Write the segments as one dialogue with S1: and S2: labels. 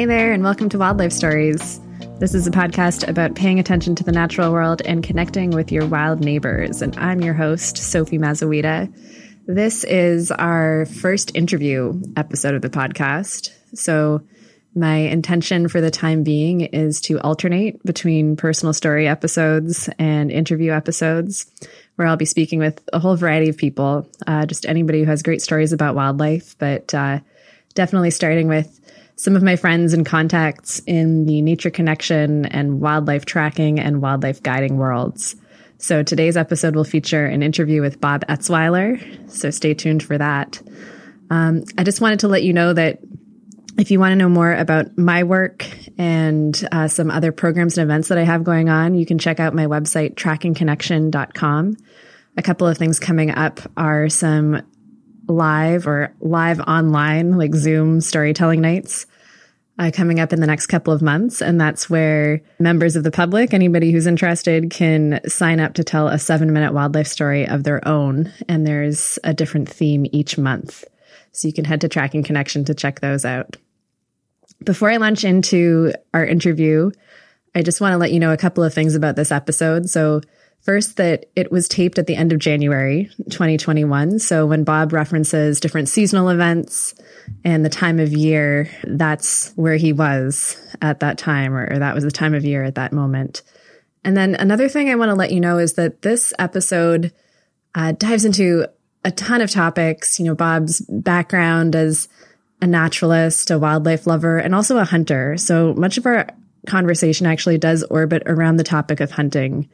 S1: Hey there, and welcome to Wildlife Stories. This is a podcast about paying attention to the natural world and connecting with your wild neighbors. And I'm your host, Sophie Mazowita. This is our first interview episode of the podcast. So, my intention for the time being is to alternate between personal story episodes and interview episodes, where I'll be speaking with a whole variety of people, uh, just anybody who has great stories about wildlife, but uh, definitely starting with some of my friends and contacts in the nature connection and wildlife tracking and wildlife guiding worlds. So today's episode will feature an interview with Bob Etzweiler. So stay tuned for that. Um, I just wanted to let you know that if you want to know more about my work and uh, some other programs and events that I have going on, you can check out my website, trackingconnection.com. A couple of things coming up are some live or live online, like Zoom storytelling nights uh, coming up in the next couple of months. And that's where members of the public, anybody who's interested, can sign up to tell a seven minute wildlife story of their own. And there's a different theme each month. So you can head to Tracking Connection to check those out. Before I launch into our interview, I just want to let you know a couple of things about this episode. So, First, that it was taped at the end of January 2021. So when Bob references different seasonal events and the time of year, that's where he was at that time, or, or that was the time of year at that moment. And then another thing I want to let you know is that this episode uh, dives into a ton of topics. You know, Bob's background as a naturalist, a wildlife lover, and also a hunter. So much of our conversation actually does orbit around the topic of hunting.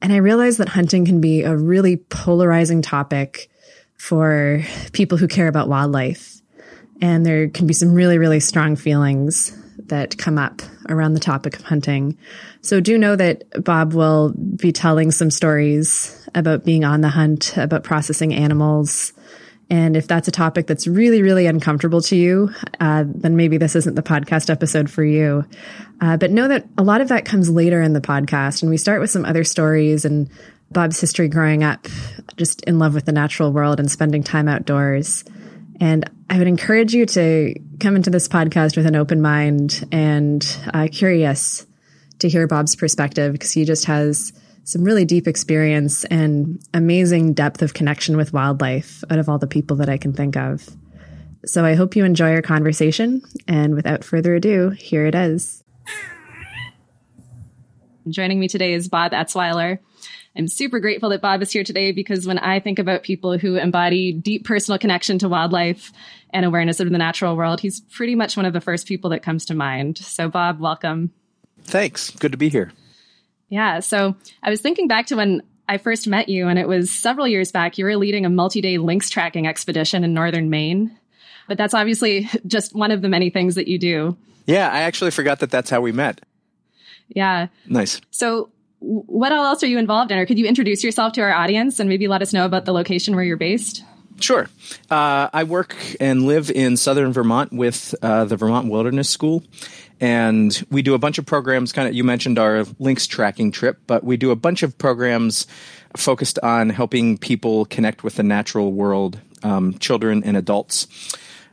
S1: And I realize that hunting can be a really polarizing topic for people who care about wildlife. And there can be some really, really strong feelings that come up around the topic of hunting. So do know that Bob will be telling some stories about being on the hunt, about processing animals, and if that's a topic that's really, really uncomfortable to you, uh, then maybe this isn't the podcast episode for you. Uh, but know that a lot of that comes later in the podcast. And we start with some other stories and Bob's history growing up, just in love with the natural world and spending time outdoors. And I would encourage you to come into this podcast with an open mind and uh, curious to hear Bob's perspective because he just has some really deep experience and amazing depth of connection with wildlife out of all the people that I can think of. So I hope you enjoy our conversation. And without further ado, here it is. Joining me today is Bob Etzweiler. I'm super grateful that Bob is here today because when I think about people who embody deep personal connection to wildlife and awareness of the natural world, he's pretty much one of the first people that comes to mind. So, Bob, welcome.
S2: Thanks. Good to be here.
S1: Yeah. So I was thinking back to when I first met you, and it was several years back. You were leading a multi day lynx tracking expedition in northern Maine. But that's obviously just one of the many things that you do.
S2: Yeah, I actually forgot that that's how we met.
S1: Yeah.
S2: Nice.
S1: So, what all else are you involved in? Or could you introduce yourself to our audience and maybe let us know about the location where you're based?
S2: Sure. Uh, I work and live in southern Vermont with uh, the Vermont Wilderness School. And we do a bunch of programs, kind of, you mentioned our lynx tracking trip, but we do a bunch of programs focused on helping people connect with the natural world, um, children and adults.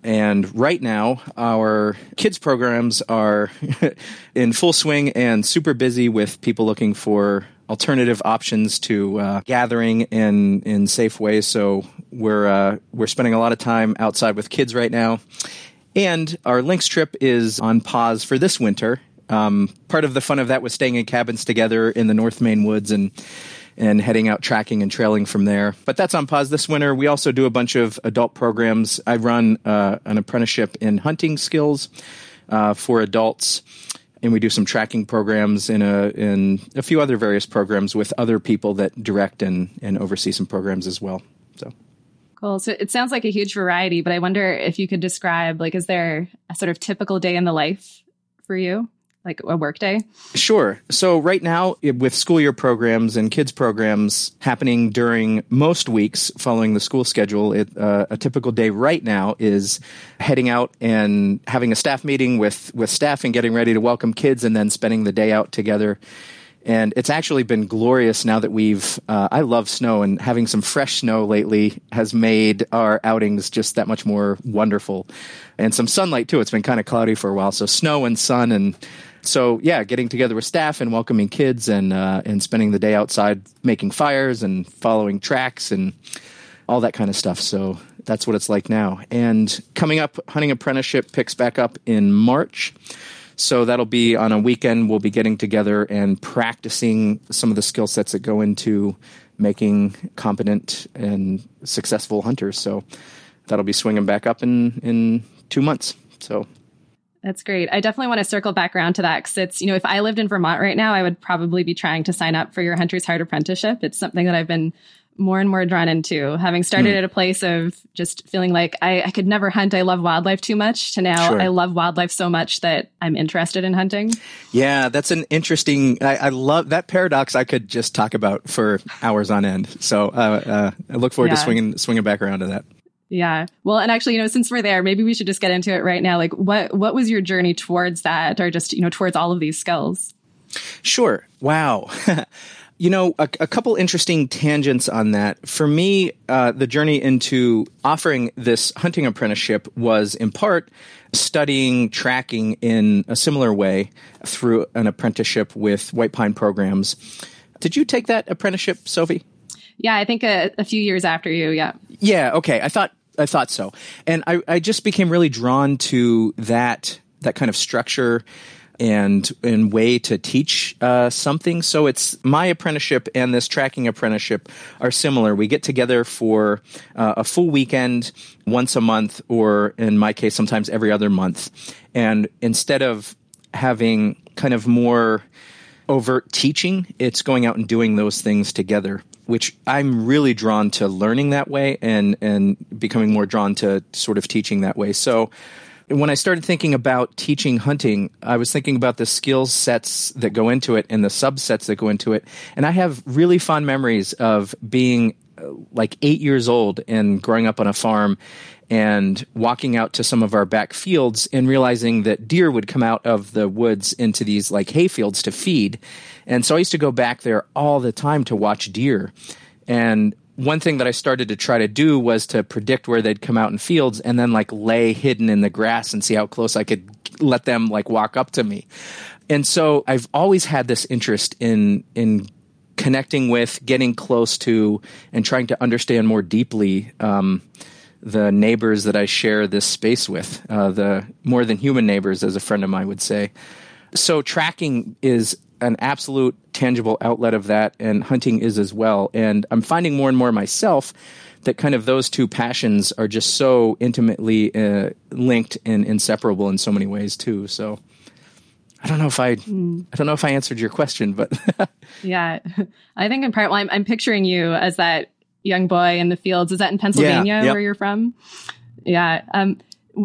S2: And right now, our kids programs are in full swing and super busy with people looking for alternative options to uh, gathering in in safe ways. So we're uh, we're spending a lot of time outside with kids right now, and our Lynx trip is on pause for this winter. Um, part of the fun of that was staying in cabins together in the North Maine woods and and heading out tracking and trailing from there. But that's on pause this winter. We also do a bunch of adult programs. I run uh, an apprenticeship in hunting skills uh, for adults, and we do some tracking programs in a in a few other various programs with other people that direct and and oversee some programs as well. So.
S1: Cool. So it sounds like a huge variety, but I wonder if you could describe like, is there a sort of typical day in the life for you? Like a work day?
S2: Sure. So right now, with school year programs and kids programs happening during most weeks following the school schedule, it, uh, a typical day right now is heading out and having a staff meeting with with staff and getting ready to welcome kids, and then spending the day out together and it's actually been glorious now that we've uh, i love snow and having some fresh snow lately has made our outings just that much more wonderful and some sunlight too it's been kind of cloudy for a while so snow and sun and so yeah getting together with staff and welcoming kids and uh, and spending the day outside making fires and following tracks and all that kind of stuff so that's what it's like now and coming up hunting apprenticeship picks back up in march so that'll be on a weekend. We'll be getting together and practicing some of the skill sets that go into making competent and successful hunters. So that'll be swinging back up in in two months. So
S3: that's great. I definitely want to circle back around to that because it's, you know, if I lived in Vermont right now, I would probably be trying to sign up for your Hunter's Heart apprenticeship. It's something that I've been more and more drawn into. Having started mm. at a place of just feeling like I, I, could never hunt. I love wildlife too much to now sure. I love wildlife so much that I'm interested in hunting.
S2: Yeah, that's an interesting. I, I love that paradox. I could just talk about for hours on end. So uh, uh, I look forward yeah. to swinging swinging back around to that.
S3: Yeah. Well, and actually, you know, since we're there, maybe we should just get into it right now. Like, what what was your journey towards that, or just you know, towards all of these skills?
S2: Sure. Wow. You know, a, a, couple interesting tangents on that. For me, uh, the journey into offering this hunting apprenticeship was in part studying tracking in a similar way through an apprenticeship with White Pine programs. Did you take that apprenticeship, Sophie?
S3: Yeah, I think a, a few years after you. Yeah.
S2: Yeah. Okay. I thought I thought so, and I, I just became really drawn to that that kind of structure and and way to teach uh, something. So it's my apprenticeship and this tracking apprenticeship are similar. We get together for uh, a full weekend once a month, or in my case, sometimes every other month. And instead of having kind of more overt teaching, it's going out and doing those things together which I'm really drawn to learning that way and and becoming more drawn to sort of teaching that way. So when I started thinking about teaching hunting, I was thinking about the skill sets that go into it and the subsets that go into it. And I have really fond memories of being uh, like eight years old and growing up on a farm and walking out to some of our back fields and realizing that deer would come out of the woods into these like hay fields to feed. And so I used to go back there all the time to watch deer. And one thing that I started to try to do was to predict where they'd come out in fields and then like lay hidden in the grass and see how close I could let them like walk up to me. And so I've always had this interest in in connecting with, getting close to, and trying to understand more deeply um, the neighbors that I share this space with, uh, the more than human neighbors, as a friend of mine would say. So tracking is an absolute tangible outlet of that, and hunting is as well. And I'm finding more and more myself that kind of those two passions are just so intimately uh, linked and inseparable in so many ways too. So I don't know if I. I don't know if I answered your question, but
S3: yeah, I think in part, well, I'm, I'm picturing you as that young boy in the fields. Is that in Pennsylvania yeah, yep. where you're from? Yeah. Um,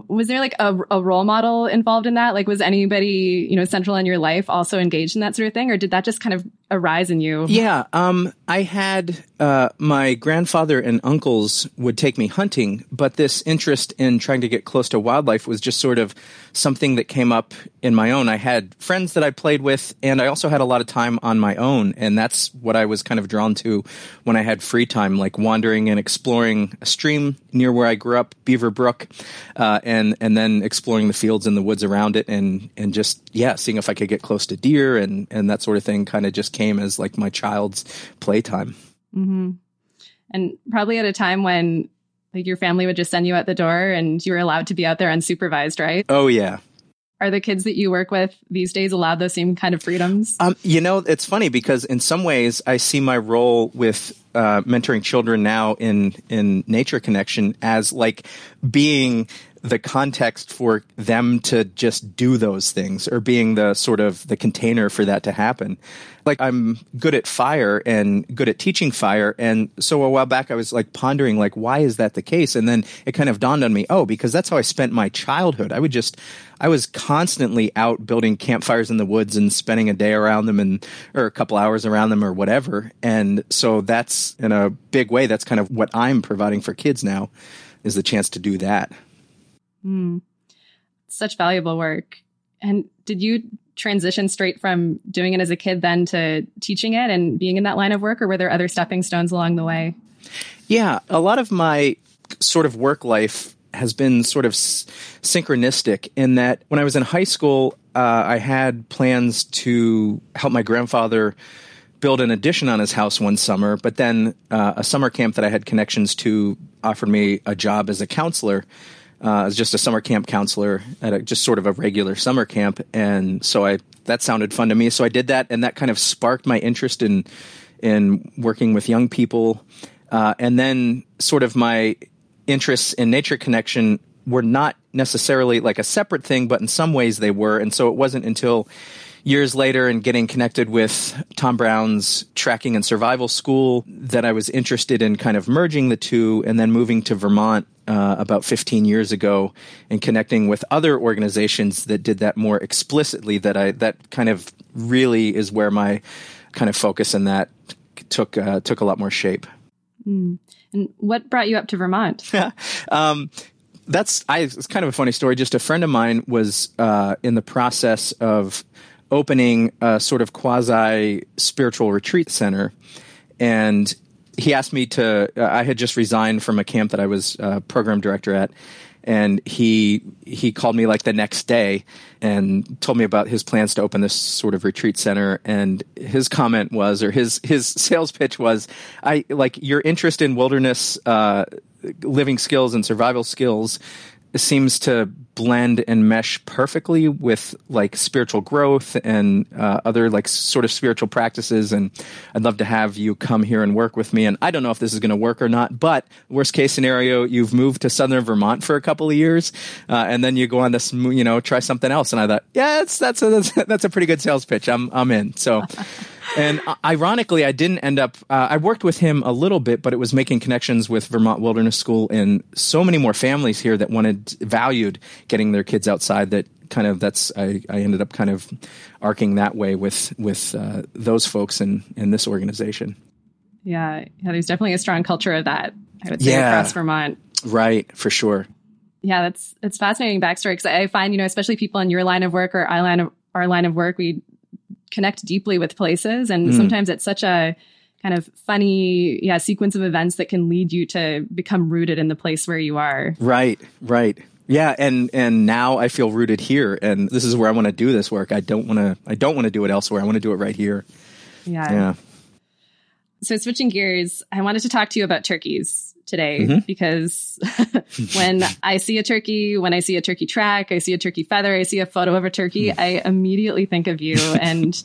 S3: was there like a, a role model involved in that? Like, was anybody, you know, central in your life also engaged in that sort of thing? Or did that just kind of arise in you?
S2: Yeah. Um, I had, uh, my grandfather and uncles would take me hunting, but this interest in trying to get close to wildlife was just sort of something that came up in my own. I had friends that I played with, and I also had a lot of time on my own, and that's what I was kind of drawn to when I had free time, like wandering and exploring a stream near where I grew up, Beaver Brook, uh, and and then exploring the fields and the woods around it, and and just yeah, seeing if I could get close to deer and and that sort of thing. Kind of just came as like my child's playtime.
S3: Mm-hmm. And probably at a time when like your family would just send you out the door and you were allowed to be out there unsupervised, right?
S2: Oh yeah.
S3: Are the kids that you work with these days allowed those same kind of freedoms?
S2: Um, you know, it's funny because in some ways I see my role with uh, mentoring children now in in nature connection as like being the context for them to just do those things or being the sort of the container for that to happen. Like I'm good at fire and good at teaching fire. And so a while back I was like pondering like, why is that the case? And then it kind of dawned on me, oh, because that's how I spent my childhood. I would just, I was constantly out building campfires in the woods and spending a day around them and, or a couple hours around them or whatever. And so that's in a big way, that's kind of what I'm providing for kids now is the chance to do that.
S3: Mm. Such valuable work. And did you transition straight from doing it as a kid then to teaching it and being in that line of work, or were there other stepping stones along the way?
S2: Yeah, a lot of my sort of work life has been sort of s- synchronistic in that when I was in high school, uh, I had plans to help my grandfather build an addition on his house one summer, but then uh, a summer camp that I had connections to offered me a job as a counselor. Uh, as just a summer camp counselor at a, just sort of a regular summer camp, and so I that sounded fun to me. So I did that, and that kind of sparked my interest in in working with young people. Uh, and then sort of my interests in nature connection were not necessarily like a separate thing, but in some ways they were. And so it wasn't until years later and getting connected with Tom Brown's tracking and survival school that I was interested in kind of merging the two and then moving to Vermont uh, about 15 years ago and connecting with other organizations that did that more explicitly that I that kind of really is where my kind of focus in that took uh, took a lot more shape.
S3: Mm. And what brought you up to Vermont?
S2: um, that's I. It's kind of a funny story. Just a friend of mine was uh, in the process of opening a sort of quasi spiritual retreat center, and he asked me to. Uh, I had just resigned from a camp that I was uh, program director at, and he he called me like the next day and told me about his plans to open this sort of retreat center and his comment was or his his sales pitch was i like your interest in wilderness uh, living skills and survival skills seems to blend and mesh perfectly with like spiritual growth and uh, other like sort of spiritual practices. And I'd love to have you come here and work with me. And I don't know if this is going to work or not, but worst case scenario, you've moved to southern Vermont for a couple of years, uh, and then you go on this, you know, try something else. And I thought, yeah, that's that's a, that's, that's a pretty good sales pitch. I'm I'm in. So. And uh, ironically, I didn't end up. Uh, I worked with him a little bit, but it was making connections with Vermont Wilderness School and so many more families here that wanted valued getting their kids outside. That kind of that's I, I ended up kind of arcing that way with with uh, those folks in in this organization.
S3: Yeah, yeah. There's definitely a strong culture of that. I would say yeah. across Vermont.
S2: Right, for sure.
S3: Yeah, that's it's fascinating backstory because I find you know especially people in your line of work or our line of our line of work we connect deeply with places. And mm. sometimes it's such a kind of funny, yeah, sequence of events that can lead you to become rooted in the place where you are.
S2: Right, right. Yeah, and and now I feel rooted here, and this is where I want to do this work. I don't want to. I don't want to do it elsewhere. I want to do it right here.
S3: Yeah.
S2: Yeah.
S3: So switching gears, I wanted to talk to you about turkeys today mm-hmm. because when I see a turkey, when I see a turkey track, I see a turkey feather, I see a photo of a turkey, mm. I immediately think of you. and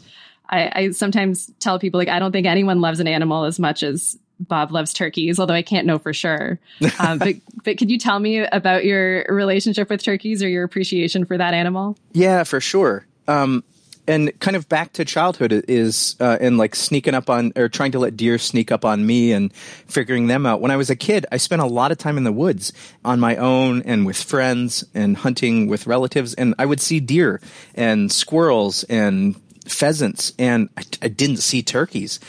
S3: I, I, sometimes tell people like I don't think anyone loves an animal as much as Bob loves turkeys, although I can't know for sure. Um, but but could you tell me about your relationship with turkeys or your appreciation for that animal?
S2: Yeah, for sure. Um, and kind of back to childhood is uh, and like sneaking up on or trying to let deer sneak up on me and figuring them out. When I was a kid, I spent a lot of time in the woods on my own and with friends and hunting with relatives, and I would see deer and squirrels and pheasants, and I, I didn't see turkeys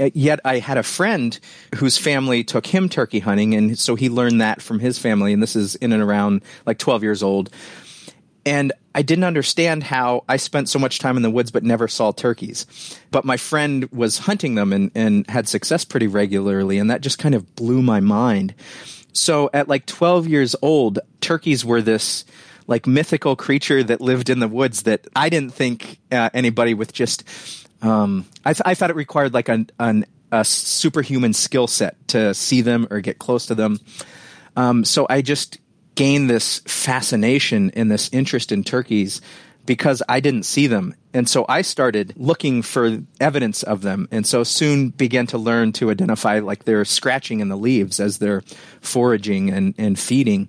S2: uh, yet I had a friend whose family took him turkey hunting, and so he learned that from his family. And this is in and around like 12 years old. And I didn't understand how I spent so much time in the woods but never saw turkeys. But my friend was hunting them and, and had success pretty regularly, and that just kind of blew my mind. So at like 12 years old, turkeys were this like mythical creature that lived in the woods that I didn't think uh, anybody with just um, I, th- I, thought it required like an, an, a superhuman skill set to see them or get close to them. Um, so I just gained this fascination and this interest in turkeys because I didn't see them. And so I started looking for evidence of them. And so soon began to learn to identify like they're scratching in the leaves as they're foraging and, and feeding.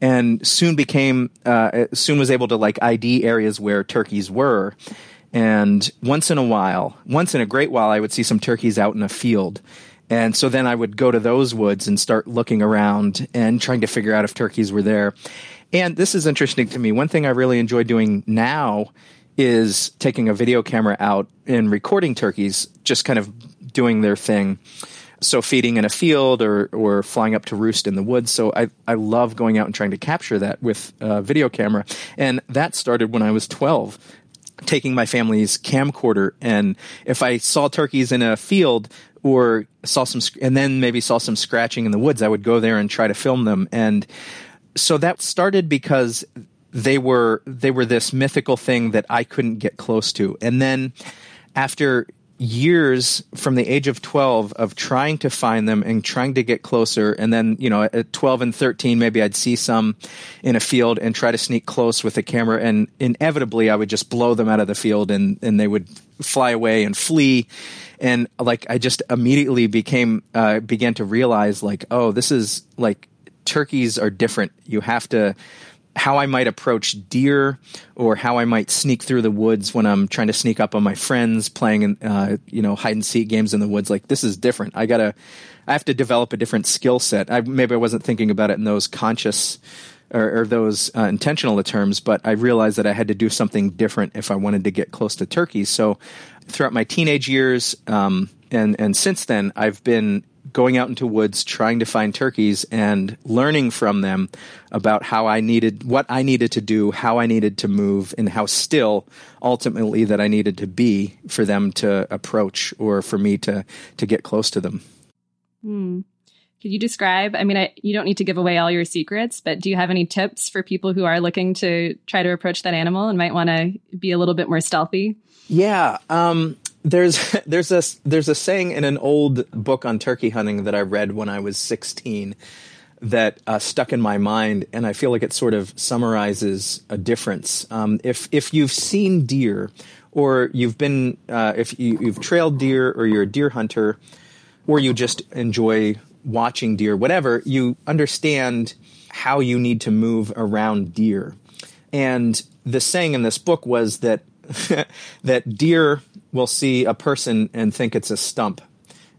S2: And soon became, uh, soon was able to like ID areas where turkeys were. And once in a while, once in a great while, I would see some turkeys out in a field. And so then I would go to those woods and start looking around and trying to figure out if turkeys were there. And this is interesting to me. One thing I really enjoy doing now is taking a video camera out and recording turkeys, just kind of doing their thing. So feeding in a field or, or flying up to roost in the woods. So I, I love going out and trying to capture that with a video camera. And that started when I was 12 taking my family's camcorder and if I saw turkeys in a field or saw some and then maybe saw some scratching in the woods, I would go there and try to film them. And so that started because they were they were this mythical thing that I couldn't get close to. And then after years from the age of 12 of trying to find them and trying to get closer. And then you know at 12 and 13 maybe i'd see some in a field and try to sneak close with the camera. And inevitably i would just blow them out of the field and and they would fly away and flee. And like i just immediately became uh, began to realize like oh this is like turkeys are different. You have to how I might approach deer or how I might sneak through the woods when I'm trying to sneak up on my friends playing, in, uh, you know, hide and seek games in the woods. Like this is different. I gotta, I have to develop a different skill set. I, maybe I wasn't thinking about it in those conscious or, or those uh, intentional terms, but I realized that I had to do something different if I wanted to get close to turkeys. So throughout my teenage years, um, and, and since then, I've been going out into woods trying to find turkeys and learning from them about how I needed what I needed to do, how I needed to move, and how still ultimately that I needed to be for them to approach or for me to to get close to them.
S3: Hmm. Could you describe? I mean, I, you don't need to give away all your secrets, but do you have any tips for people who are looking to try to approach that animal and might want to be a little bit more stealthy?
S2: Yeah. Um, there's there's a there's a saying in an old book on turkey hunting that I read when I was 16 that uh, stuck in my mind, and I feel like it sort of summarizes a difference. Um, if if you've seen deer, or you've been uh, if you, you've trailed deer, or you're a deer hunter, or you just enjoy watching deer, whatever, you understand how you need to move around deer. And the saying in this book was that that deer will see a person and think it's a stump,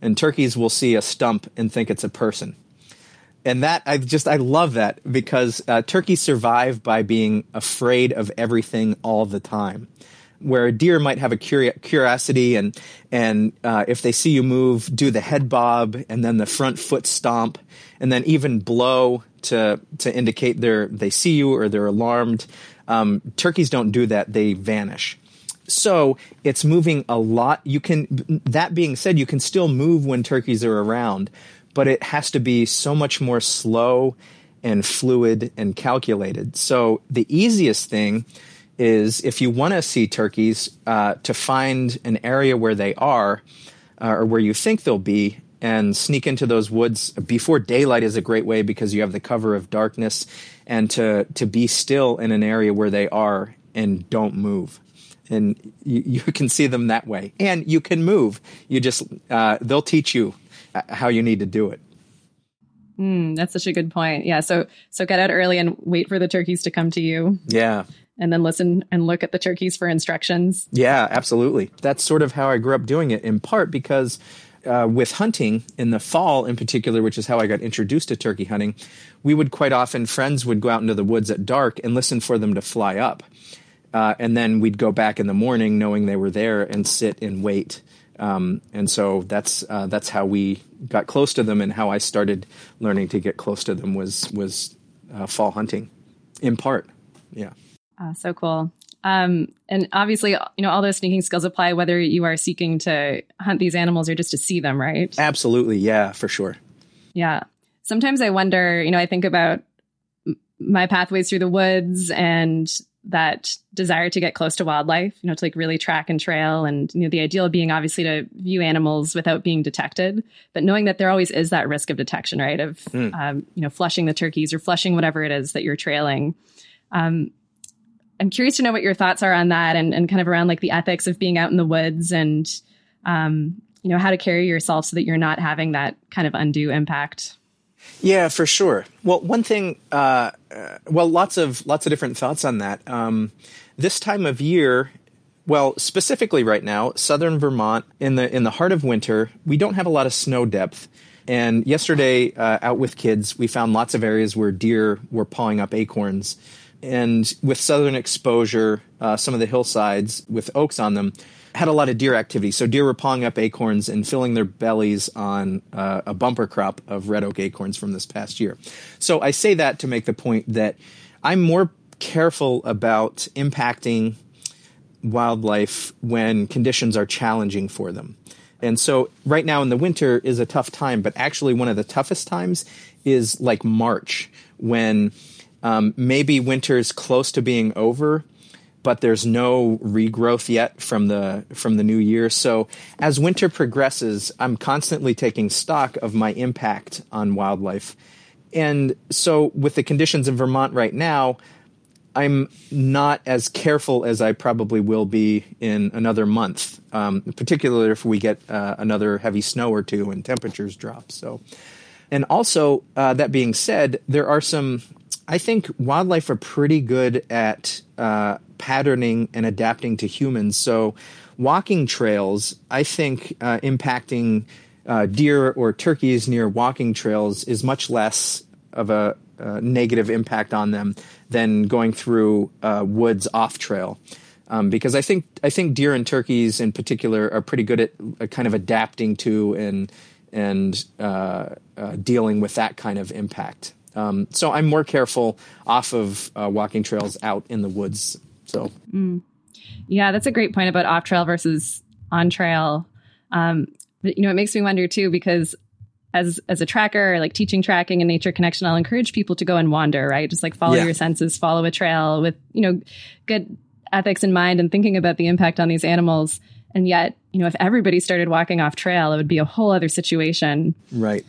S2: and turkeys will see a stump and think it's a person. And that I just I love that because uh, turkeys survive by being afraid of everything all the time. Where a deer might have a curiosity and and uh, if they see you move, do the head bob and then the front foot stomp and then even blow to to indicate they're they see you or they're alarmed. Um, turkeys don't do that; they vanish. So it's moving a lot. You can. That being said, you can still move when turkeys are around, but it has to be so much more slow and fluid and calculated. So the easiest thing is if you want to see turkeys, uh, to find an area where they are uh, or where you think they'll be and sneak into those woods before daylight is a great way because you have the cover of darkness and to to be still in an area where they are and don't move and you, you can see them that way. And you can move. You just uh, they'll teach you uh, how you need to do it.
S3: Mm, that's such a good point. Yeah so so get out early and wait for the turkeys to come to you.
S2: Yeah.
S3: And then listen and look at the turkeys for instructions.
S2: Yeah absolutely. That's sort of how i grew up doing it in part because uh, with hunting in the fall in particular, which is how I got introduced to turkey hunting, we would quite often, friends would go out into the woods at dark and listen for them to fly up. Uh, and then we'd go back in the morning knowing they were there and sit and wait. Um, and so that's uh, that's how we got close to them, and how I started learning to get close to them was was uh, fall hunting, in part. Yeah.
S3: Uh, so cool. Um, and obviously, you know, all those sneaking skills apply whether you are seeking to hunt these animals or just to see them, right?
S2: Absolutely. Yeah, for sure.
S3: Yeah. Sometimes I wonder, you know, I think about my pathways through the woods and that desire to get close to wildlife, you know, to like really track and trail. And, you know, the ideal being obviously to view animals without being detected, but knowing that there always is that risk of detection, right? Of, mm. um, you know, flushing the turkeys or flushing whatever it is that you're trailing. Um, I'm curious to know what your thoughts are on that and, and kind of around like the ethics of being out in the woods and, um, you know, how to carry yourself so that you're not having that kind of undue impact.
S2: Yeah, for sure. Well, one thing, uh, uh, well, lots of lots of different thoughts on that. Um, this time of year, well, specifically right now, southern Vermont in the in the heart of winter, we don't have a lot of snow depth. And yesterday, uh, out with kids, we found lots of areas where deer were pawing up acorns and with southern exposure, uh, some of the hillsides with oaks on them had a lot of deer activity. So deer were pawing up acorns and filling their bellies on uh, a bumper crop of red oak acorns from this past year. So I say that to make the point that I'm more careful about impacting wildlife when conditions are challenging for them. And so right now in the winter is a tough time, but actually one of the toughest times is like March when um, maybe winter's close to being over, but there's no regrowth yet from the from the new year. So as winter progresses, I'm constantly taking stock of my impact on wildlife. And so with the conditions in Vermont right now, I'm not as careful as I probably will be in another month, um, particularly if we get uh, another heavy snow or two and temperatures drop. So, and also uh, that being said, there are some. I think wildlife are pretty good at uh, patterning and adapting to humans. So, walking trails, I think, uh, impacting uh, deer or turkeys near walking trails is much less of a negative impact on them than going through uh, woods off trail. Um, because I think I think deer and turkeys in particular are pretty good at uh, kind of adapting to and and uh, dealing with that kind of impact. Um, so I'm more careful off of uh, walking trails out in the woods. So, mm.
S3: yeah, that's a great point about off trail versus on trail. Um, but, you know, it makes me wonder too because as as a tracker, like teaching tracking and nature connection, I'll encourage people to go and wander, right? Just like follow yeah. your senses, follow a trail with, you know, good ethics in mind and thinking about the impact on these animals. And yet, you know, if everybody started walking off trail, it would be a whole other situation.
S2: Right.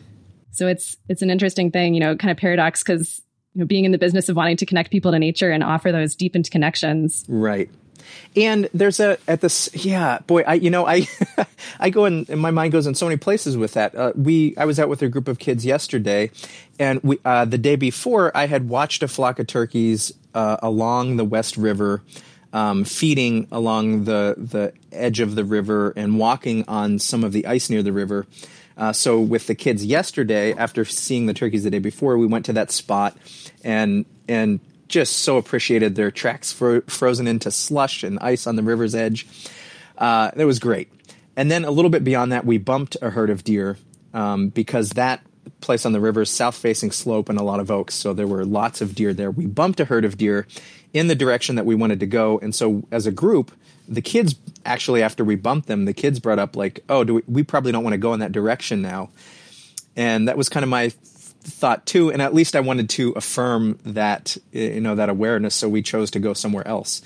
S3: So it's it's an interesting thing, you know, kind of paradox because you know, being in the business of wanting to connect people to nature and offer those deep interconnections.
S2: Right. And there's a at this yeah boy I you know I I go in and my mind goes in so many places with that. Uh, we I was out with a group of kids yesterday, and we uh, the day before I had watched a flock of turkeys uh, along the West River. Um, feeding along the the edge of the river and walking on some of the ice near the river. Uh, so with the kids yesterday, after seeing the turkeys the day before, we went to that spot and and just so appreciated their tracks fro- frozen into slush and ice on the river's edge. Uh, it was great. And then a little bit beyond that, we bumped a herd of deer um, because that place on the river is south facing slope and a lot of oaks. So there were lots of deer there. We bumped a herd of deer in the direction that we wanted to go. And so as a group, the kids actually, after we bumped them, the kids brought up, like, oh, do we, we probably don't want to go in that direction now. And that was kind of my thought too, and at least I wanted to affirm that you know that awareness. So we chose to go somewhere else.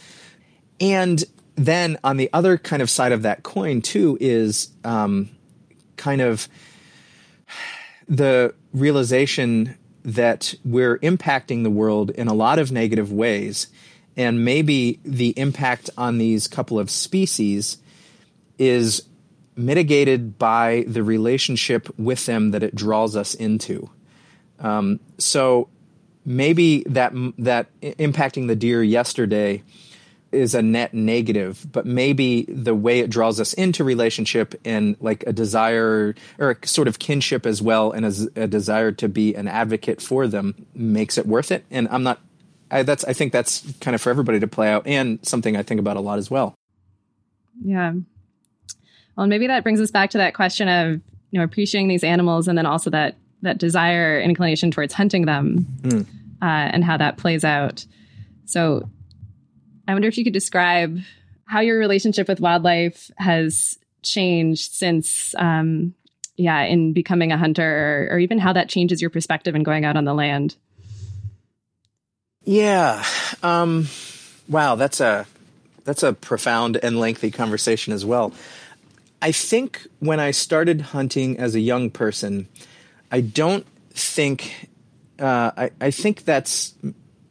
S2: And then on the other kind of side of that coin too is um, kind of the realization that we're impacting the world in a lot of negative ways, and maybe the impact on these couple of species is mitigated by the relationship with them that it draws us into. Um, so maybe that that impacting the deer yesterday is a net negative, but maybe the way it draws us into relationship and like a desire or a sort of kinship as well, and a, a desire to be an advocate for them makes it worth it. And I'm not. I, that's I think that's kind of for everybody to play out, and something I think about a lot as well.
S3: Yeah. Well, maybe that brings us back to that question of you know appreciating these animals, and then also that that desire inclination towards hunting them mm. uh, and how that plays out. So I wonder if you could describe how your relationship with wildlife has changed since, um, yeah, in becoming a hunter, or, or even how that changes your perspective in going out on the land.
S2: Yeah. Um, wow, that's a that's a profound and lengthy conversation as well. I think when I started hunting as a young person, I don't think uh, I, I think that's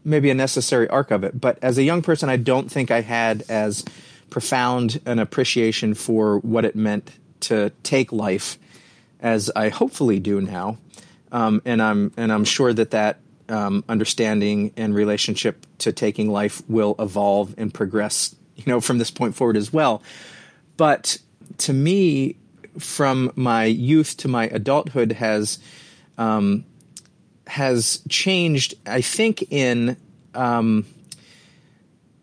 S2: maybe a necessary arc of it. But as a young person, I don't think I had as profound an appreciation for what it meant to take life as I hopefully do now. Um, and I'm and I'm sure that that um, understanding and relationship to taking life will evolve and progress, you know, from this point forward as well. But to me, from my youth to my adulthood has um, has changed. I think in um,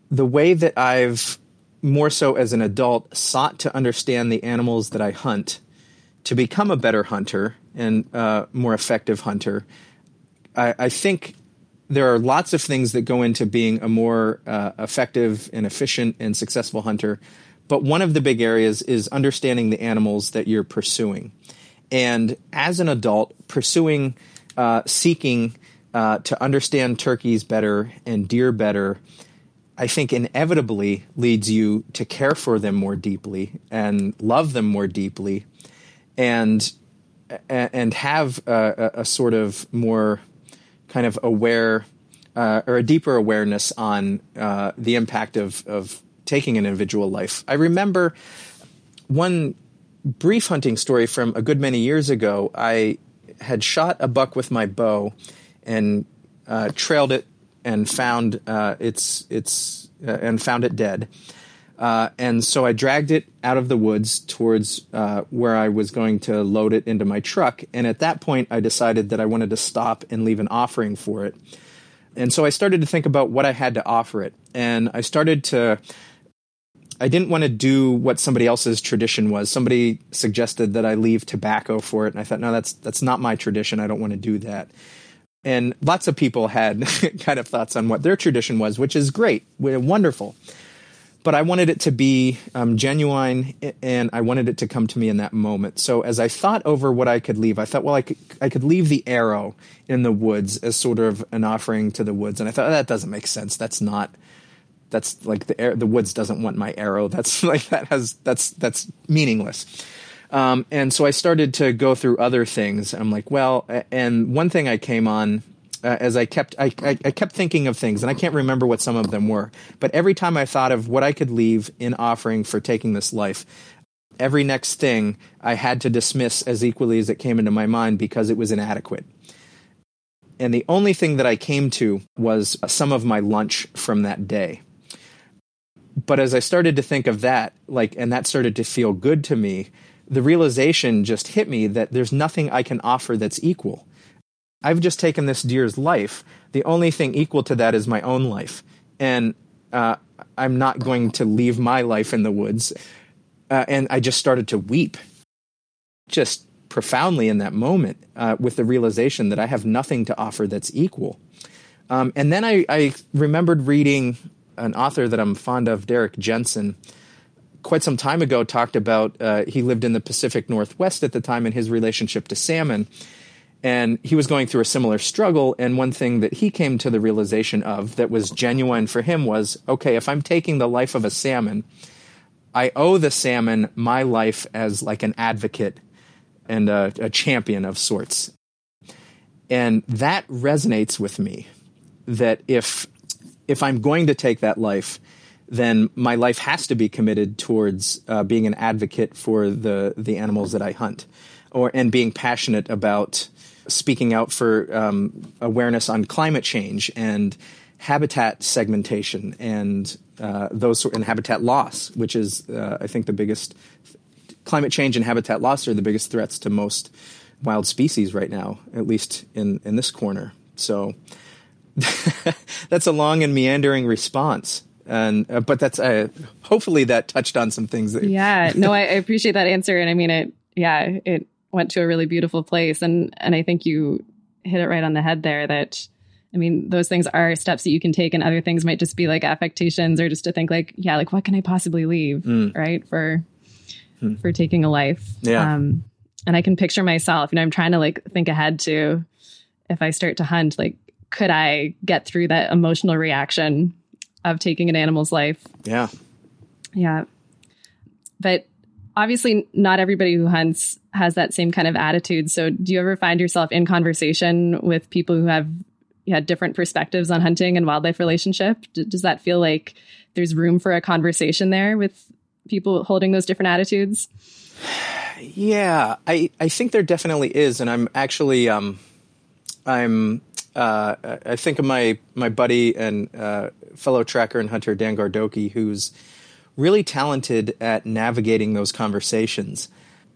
S2: the way that I've more so as an adult sought to understand the animals that I hunt to become a better hunter and uh, more effective hunter. I, I think there are lots of things that go into being a more uh, effective and efficient and successful hunter. But one of the big areas is understanding the animals that you're pursuing. And as an adult, pursuing, uh, seeking uh, to understand turkeys better and deer better, I think inevitably leads you to care for them more deeply and love them more deeply, and and have a, a sort of more kind of aware uh, or a deeper awareness on uh, the impact of of taking an individual life. I remember one brief hunting story from a good many years ago. I had shot a buck with my bow and uh, trailed it and found uh, its its uh, and found it dead. Uh, and so I dragged it out of the woods towards uh, where I was going to load it into my truck. And at that point, I decided that I wanted to stop and leave an offering for it. And so I started to think about what I had to offer it. And I started to I didn't want to do what somebody else's tradition was. Somebody suggested that I leave tobacco for it, and I thought, no, that's that's not my tradition. I don't want to do that. And lots of people had kind of thoughts on what their tradition was, which is great, wonderful. But I wanted it to be um, genuine, and I wanted it to come to me in that moment. So as I thought over what I could leave, I thought, well, I could I could leave the arrow in the woods as sort of an offering to the woods, and I thought oh, that doesn't make sense. That's not that's like the air, the woods doesn't want my arrow. That's like that has that's that's meaningless. Um, and so I started to go through other things. I'm like, well, and one thing I came on uh, as I kept I, I, I, kept thinking of things, and I can't remember what some of them were. But every time I thought of what I could leave in offering for taking this life, every next thing I had to dismiss as equally as it came into my mind because it was inadequate. And the only thing that I came to was some of my lunch from that day but as I started to think of that, like, and that started to feel good to me, the realization just hit me that there's nothing I can offer that's equal. I've just taken this deer's life. The only thing equal to that is my own life. And uh, I'm not going to leave my life in the woods. Uh, and I just started to weep, just profoundly in that moment, uh, with the realization that I have nothing to offer that's equal. Um, and then I, I remembered reading an author that I'm fond of, Derrick Jensen, quite some time ago talked about uh, he lived in the Pacific Northwest at the time in his relationship to salmon. And he was going through a similar struggle. And one thing that he came to the realization of that was genuine for him was okay, if I'm taking the life of a salmon, I owe the salmon my life as like an advocate and a, a champion of sorts. And that resonates with me that if if I'm going to take that life, then my life has to be committed towards uh, being an advocate for the the animals that I hunt, or and being passionate about speaking out for um, awareness on climate change and habitat segmentation and uh, those and habitat loss, which is uh, I think the biggest climate change and habitat loss are the biggest threats to most wild species right now, at least in in this corner. So that's a long and meandering response. And uh, but that's uh, hopefully that touched on some things that
S3: yeah. No I, I, appreciate that answer. And i mean it yeah it went to a really beautiful place and and i think you hit it right on the head there that i mean those things are steps that you can take and other things might just be like affectations or just to think like yeah like what can i possibly leave mm. right for mm. for taking a life
S2: yeah
S3: um and i can picture myself you know i'm trying to like think ahead to if i start to hunt like could I get through that emotional reaction of taking an animal's life?
S2: Yeah.
S3: Yeah. But obviously, not everybody who hunts has that same kind of attitude. So, do you ever find yourself in conversation with people who have had different perspectives on hunting and wildlife relationship? D- does that feel like there's room for a conversation there with people holding those different attitudes?
S2: Yeah, I, I think there definitely is, and I'm actually um, I'm uh, I think of my my buddy and uh, fellow tracker and hunter Dan Gardoqui, who's really talented at navigating those conversations.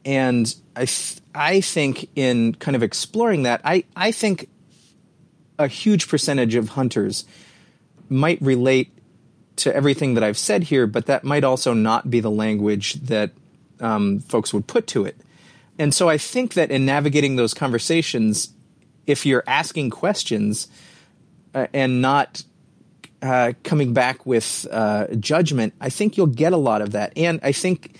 S2: And I th- I think in kind of exploring that, I I think a huge percentage of hunters might relate to everything that I've said here, but that might also not be the language that um, folks would put to it. And so I think that in navigating those conversations, if you're asking questions, uh, and not uh, coming back with uh, judgment, I think you'll get a lot of that. And I think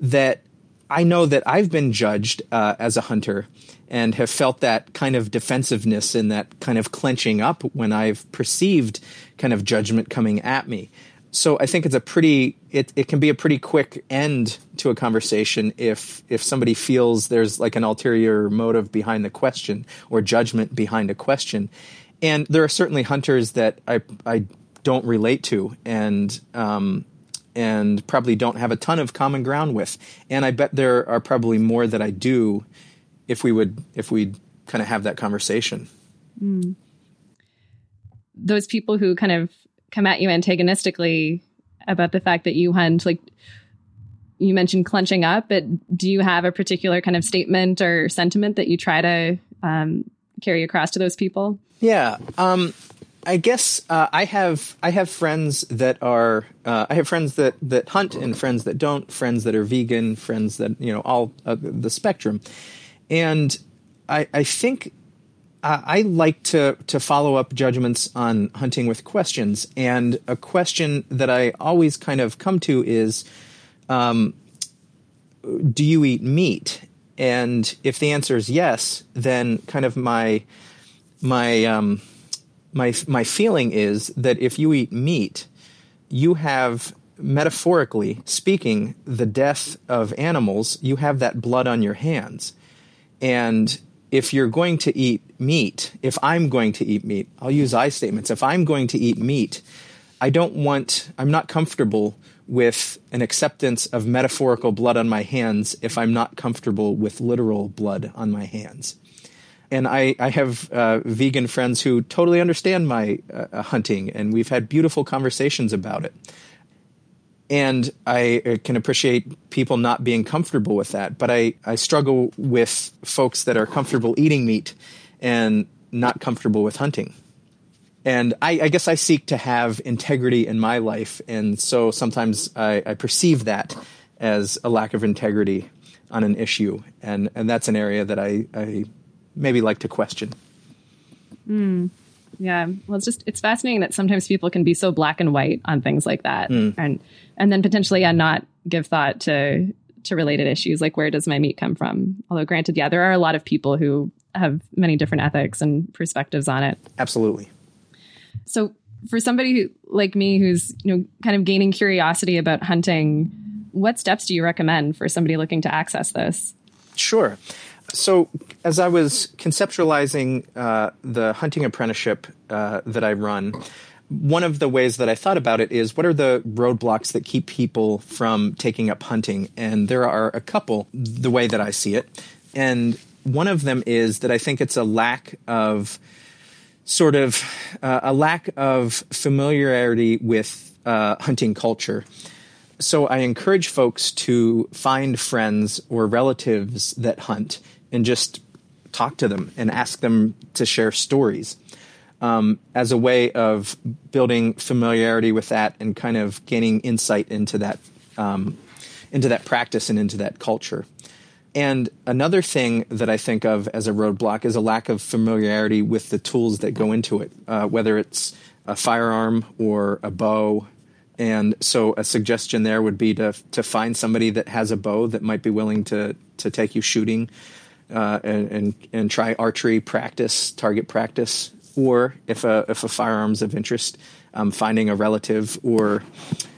S2: that I know that I've been judged uh, as a hunter and have felt that kind of defensiveness and that kind of clenching up when I've perceived kind of judgment coming at me. So I think it's a pretty it, it can be a pretty quick end to a conversation if if somebody feels there's like an ulterior motive behind the question or judgment behind a question. And there are certainly hunters that I I don't relate to and um, and probably don't have a ton of common ground with. And I bet there are probably more that I do if we would if we kind of have that conversation. Mm.
S3: Those people who kind of come at you antagonistically about the fact that you hunt, like you mentioned clenching up, but do you have a particular kind of statement or sentiment that you try to um, carry across to those people?
S2: Yeah. Um, I guess uh, I have I have friends that are uh, I have friends that that hunt and friends that don't, friends that are vegan, friends that you know all uh, the spectrum, and I, I think I like to to follow up judgments on hunting with questions, and a question that I always kind of come to is, um, "Do you eat meat?" And if the answer is yes, then kind of my my um, my my feeling is that if you eat meat, you have metaphorically speaking the death of animals. You have that blood on your hands, and if you're going to eat meat, if I'm going to eat meat, I'll use I statements. If I'm going to eat meat, I don't want, I'm not comfortable with an acceptance of metaphorical blood on my hands if I'm not comfortable with literal blood on my hands. And I, I have uh, vegan friends who totally understand my uh, hunting, and we've had beautiful conversations about it and I can appreciate people not being comfortable with that. But I, I struggle with folks that are comfortable eating meat and not comfortable with hunting. And I, I guess I seek to have integrity in my life, and so sometimes I, I perceive that as a lack of integrity on an issue, and and that's an area that I, I maybe like to question.
S3: Mm. Yeah. Well, it's just it's fascinating that sometimes people can be so black and white on things like that, mm. and and then potentially yeah, not give thought to to related issues like where does my meat come from. Although granted, yeah, there are a lot of people who have many different ethics and perspectives on it.
S2: Absolutely.
S3: So for somebody who, like me who's you know kind of gaining curiosity about hunting, what steps do you recommend for somebody looking to access this?
S2: Sure so as I was conceptualizing uh, the hunting apprenticeship uh, that I run, one of the ways that I thought about it is what are the roadblocks that keep people from taking up hunting? And there are a couple, the way that I see it. And one of them is that I think it's a lack of sort of uh, a lack of familiarity with uh, hunting culture so I encourage folks to find friends or relatives that hunt and just talk to them and ask them to share stories um, as a way of building familiarity with that and kind of gaining insight into that um, into that practice and into that culture. And another thing that I think of as a roadblock is a lack of familiarity with the tools that go into it, uh, whether it's a firearm or a bow. And so, a suggestion there would be to to find somebody that has a bow that might be willing to to take you shooting uh, and, and, and try archery practice, target practice, or if a if a firearm's of interest, um, finding a relative or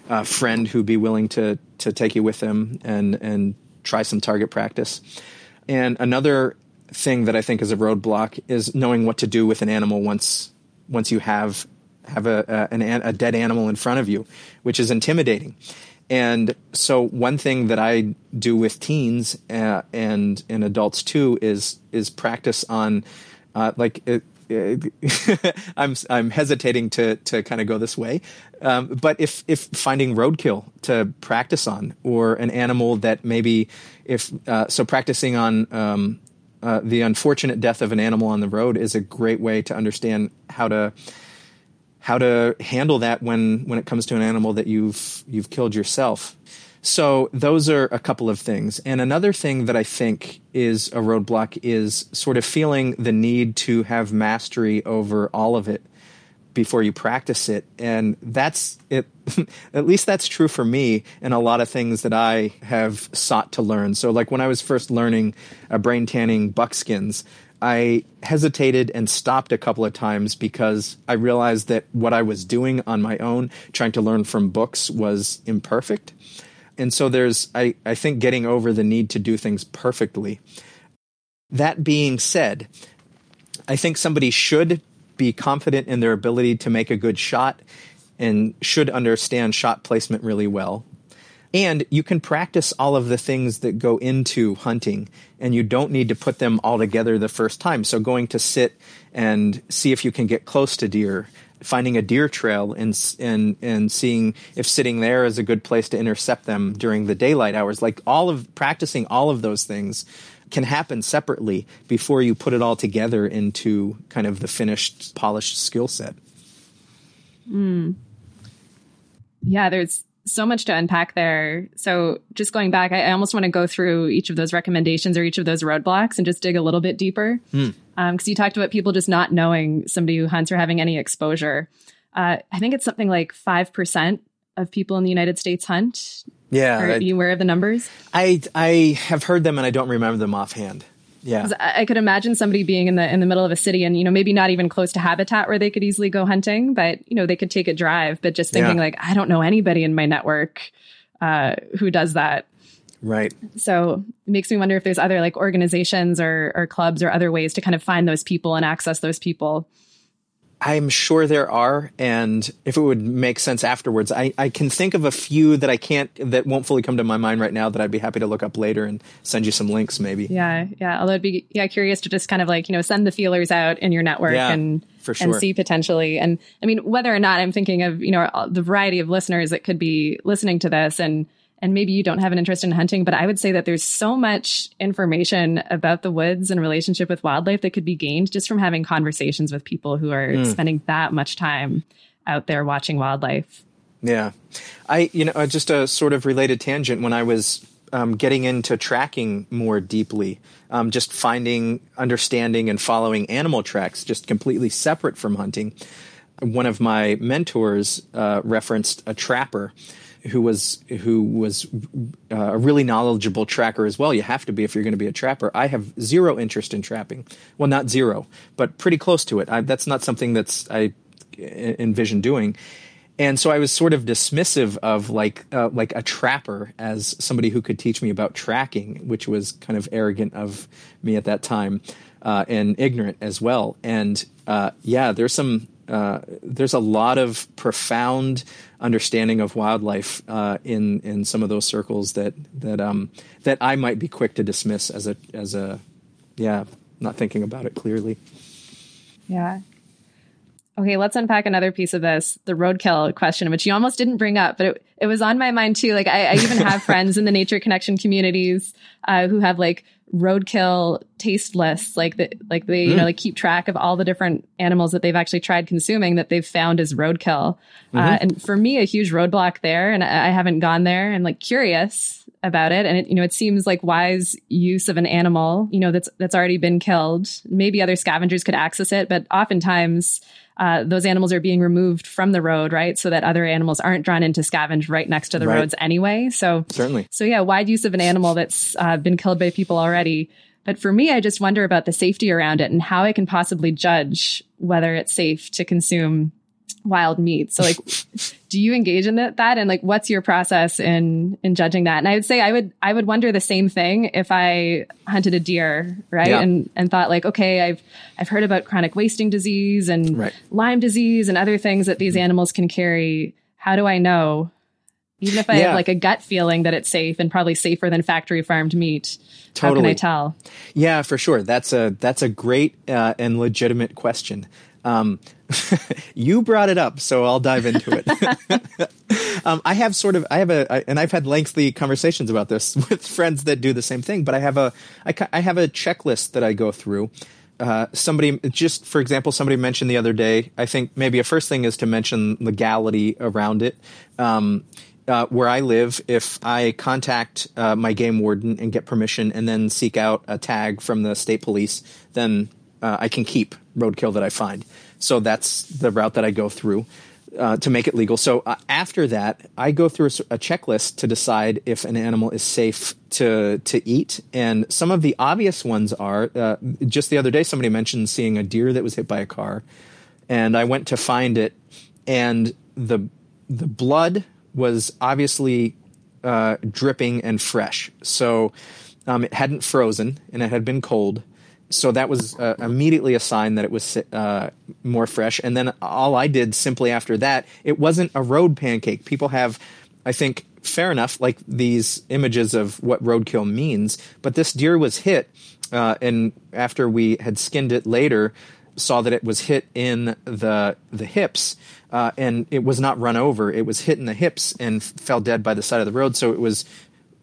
S2: a friend who'd be willing to to take you with them and and try some target practice. And another thing that I think is a roadblock is knowing what to do with an animal once once you have have a, a, an, a dead animal in front of you, which is intimidating. And so one thing that I do with teens uh, and and adults too is is practice on uh, like it, I'm I'm hesitating to to kind of go this way, um, but if if finding roadkill to practice on or an animal that maybe if uh, so practicing on um, uh, the unfortunate death of an animal on the road is a great way to understand how to how to handle that when when it comes to an animal that you've you've killed yourself. So those are a couple of things. And another thing that I think is a roadblock is sort of feeling the need to have mastery over all of it before you practice it. And that's it. at least that's true for me and a lot of things that I have sought to learn. So, like when I was first learning uh, brain tanning buckskins, I hesitated and stopped a couple of times because I realized that what I was doing on my own, trying to learn from books, was imperfect. And so there's, I, I think, getting over the need to do things perfectly. That being said, I think somebody should be confident in their ability to make a good shot and should understand shot placement really well. And you can practice all of the things that go into hunting, and you don't need to put them all together the first time. So, going to sit and see if you can get close to deer, finding a deer trail, and and and seeing if sitting there is a good place to intercept them during the daylight hours. Like all of practicing all of those things can happen separately before you put it all together into kind of the finished, polished skill set.
S3: Mm. Yeah, there's so much to unpack there. So, just going back, I, I, almost want to go through each of those recommendations or each of those roadblocks and just dig a little bit deeper. Because mm. um, you talked about people just not knowing somebody who hunts or having any exposure. Uh, I think it's something like 5% of people in the United States hunt.
S2: Yeah.
S3: Are I, you aware of the numbers?
S2: I I have heard them and I don't remember them offhand. Yeah.
S3: I could imagine somebody being in the in the middle of a city and you know maybe not even close to habitat where they could easily go hunting, but you know they could take a drive. But just thinking yeah. like I don't know anybody in my network uh, who does that.
S2: Right.
S3: So it makes me wonder if there's other like organizations or or clubs or other ways to kind of find those people and access those people.
S2: I'm sure there are, and if it would make sense afterwards, I, I can think of a few that I can't, that won't fully come to my mind right now that I'd be happy to look up later and send you some links maybe.
S3: Yeah, yeah. Although I'd be yeah curious to just kind of like you know send the feelers out in your network yeah, and
S2: for sure.
S3: and see potentially. And I mean whether or not I'm thinking of you know the variety of listeners that could be listening to this and and maybe you don't have an interest in hunting, but I would say that there's so much information about the woods and relationship with wildlife that could be gained just from having conversations with people who are mm. spending that much time out there watching wildlife.
S2: Yeah. I, you know, uh, just a sort of related tangent when I was um, getting into tracking more deeply, um, just finding, understanding, and following animal tracks, just completely separate from hunting. One of my mentors uh, referenced a trapper who was who was uh, a really knowledgeable tracker as well. You have to be if you're going to be a trapper. I have zero interest in trapping. Well, not zero, but pretty close to it. I, that's not something that's I envision doing. And so I was sort of dismissive of like uh, like a trapper as somebody who could teach me about tracking, which was kind of arrogant of me at that time uh, and ignorant as well. And uh, yeah, there's some uh, there's a lot of profound understanding of wildlife uh, in in some of those circles that that um, that I might be quick to dismiss as a as a yeah not thinking about it clearly.
S3: Yeah. Okay, let's unpack another piece of this, the roadkill question, which you almost didn't bring up, but it, it was on my mind too. Like I, I even have friends in the nature connection communities uh, who have like roadkill taste lists like that like they you know mm. like keep track of all the different animals that they've actually tried consuming that they've found as roadkill uh, mm-hmm. uh, and for me a huge roadblock there and I, I haven't gone there and like curious about it and it you know it seems like wise use of an animal you know that's that's already been killed maybe other scavengers could access it but oftentimes uh, those animals are being removed from the road, right? So that other animals aren't drawn into scavenge right next to the right. roads anyway. So
S2: certainly,
S3: so yeah, wide use of an animal that's uh, been killed by people already. But for me, I just wonder about the safety around it and how I can possibly judge whether it's safe to consume wild meat. So like, do you engage in that, that? And like, what's your process in, in judging that? And I would say I would, I would wonder the same thing if I hunted a deer, right? Yeah. And, and thought like, okay, I've, I've heard about chronic wasting disease and right. Lyme disease and other things that these mm-hmm. animals can carry. How do I know? Even if I yeah. have like a gut feeling that it's safe and probably safer than factory farmed meat, totally. how can I tell?
S2: Yeah, for sure. That's a that's a great uh, and legitimate question. Um, you brought it up, so I'll dive into it. um, I have sort of, I have a, I, and I've had lengthy conversations about this with friends that do the same thing. But I have a, I, I have a checklist that I go through. Uh, somebody, just for example, somebody mentioned the other day. I think maybe a first thing is to mention legality around it. Um, uh, where I live, if I contact uh, my game warden and get permission, and then seek out a tag from the state police, then uh, I can keep roadkill that I find. So that's the route that I go through uh, to make it legal. So uh, after that, I go through a, a, checklist to decide if an animal is safe to to eat. And some of the obvious ones are uh, just the other day somebody mentioned seeing a deer that was hit by a car, and I went to find it, and the the blood was obviously uh, dripping and fresh. So um, it hadn't frozen and it had been cold so that was uh, immediately a sign that it was uh, more fresh. And then all I did simply after that, it wasn't a road pancake. People have, I think, fair enough, like these images of what roadkill means. But this deer was hit, uh, and after we had skinned it later, saw that it was hit in the the hips, uh, and it was not run over. It was hit in the hips and fell dead by the side of the road. So it was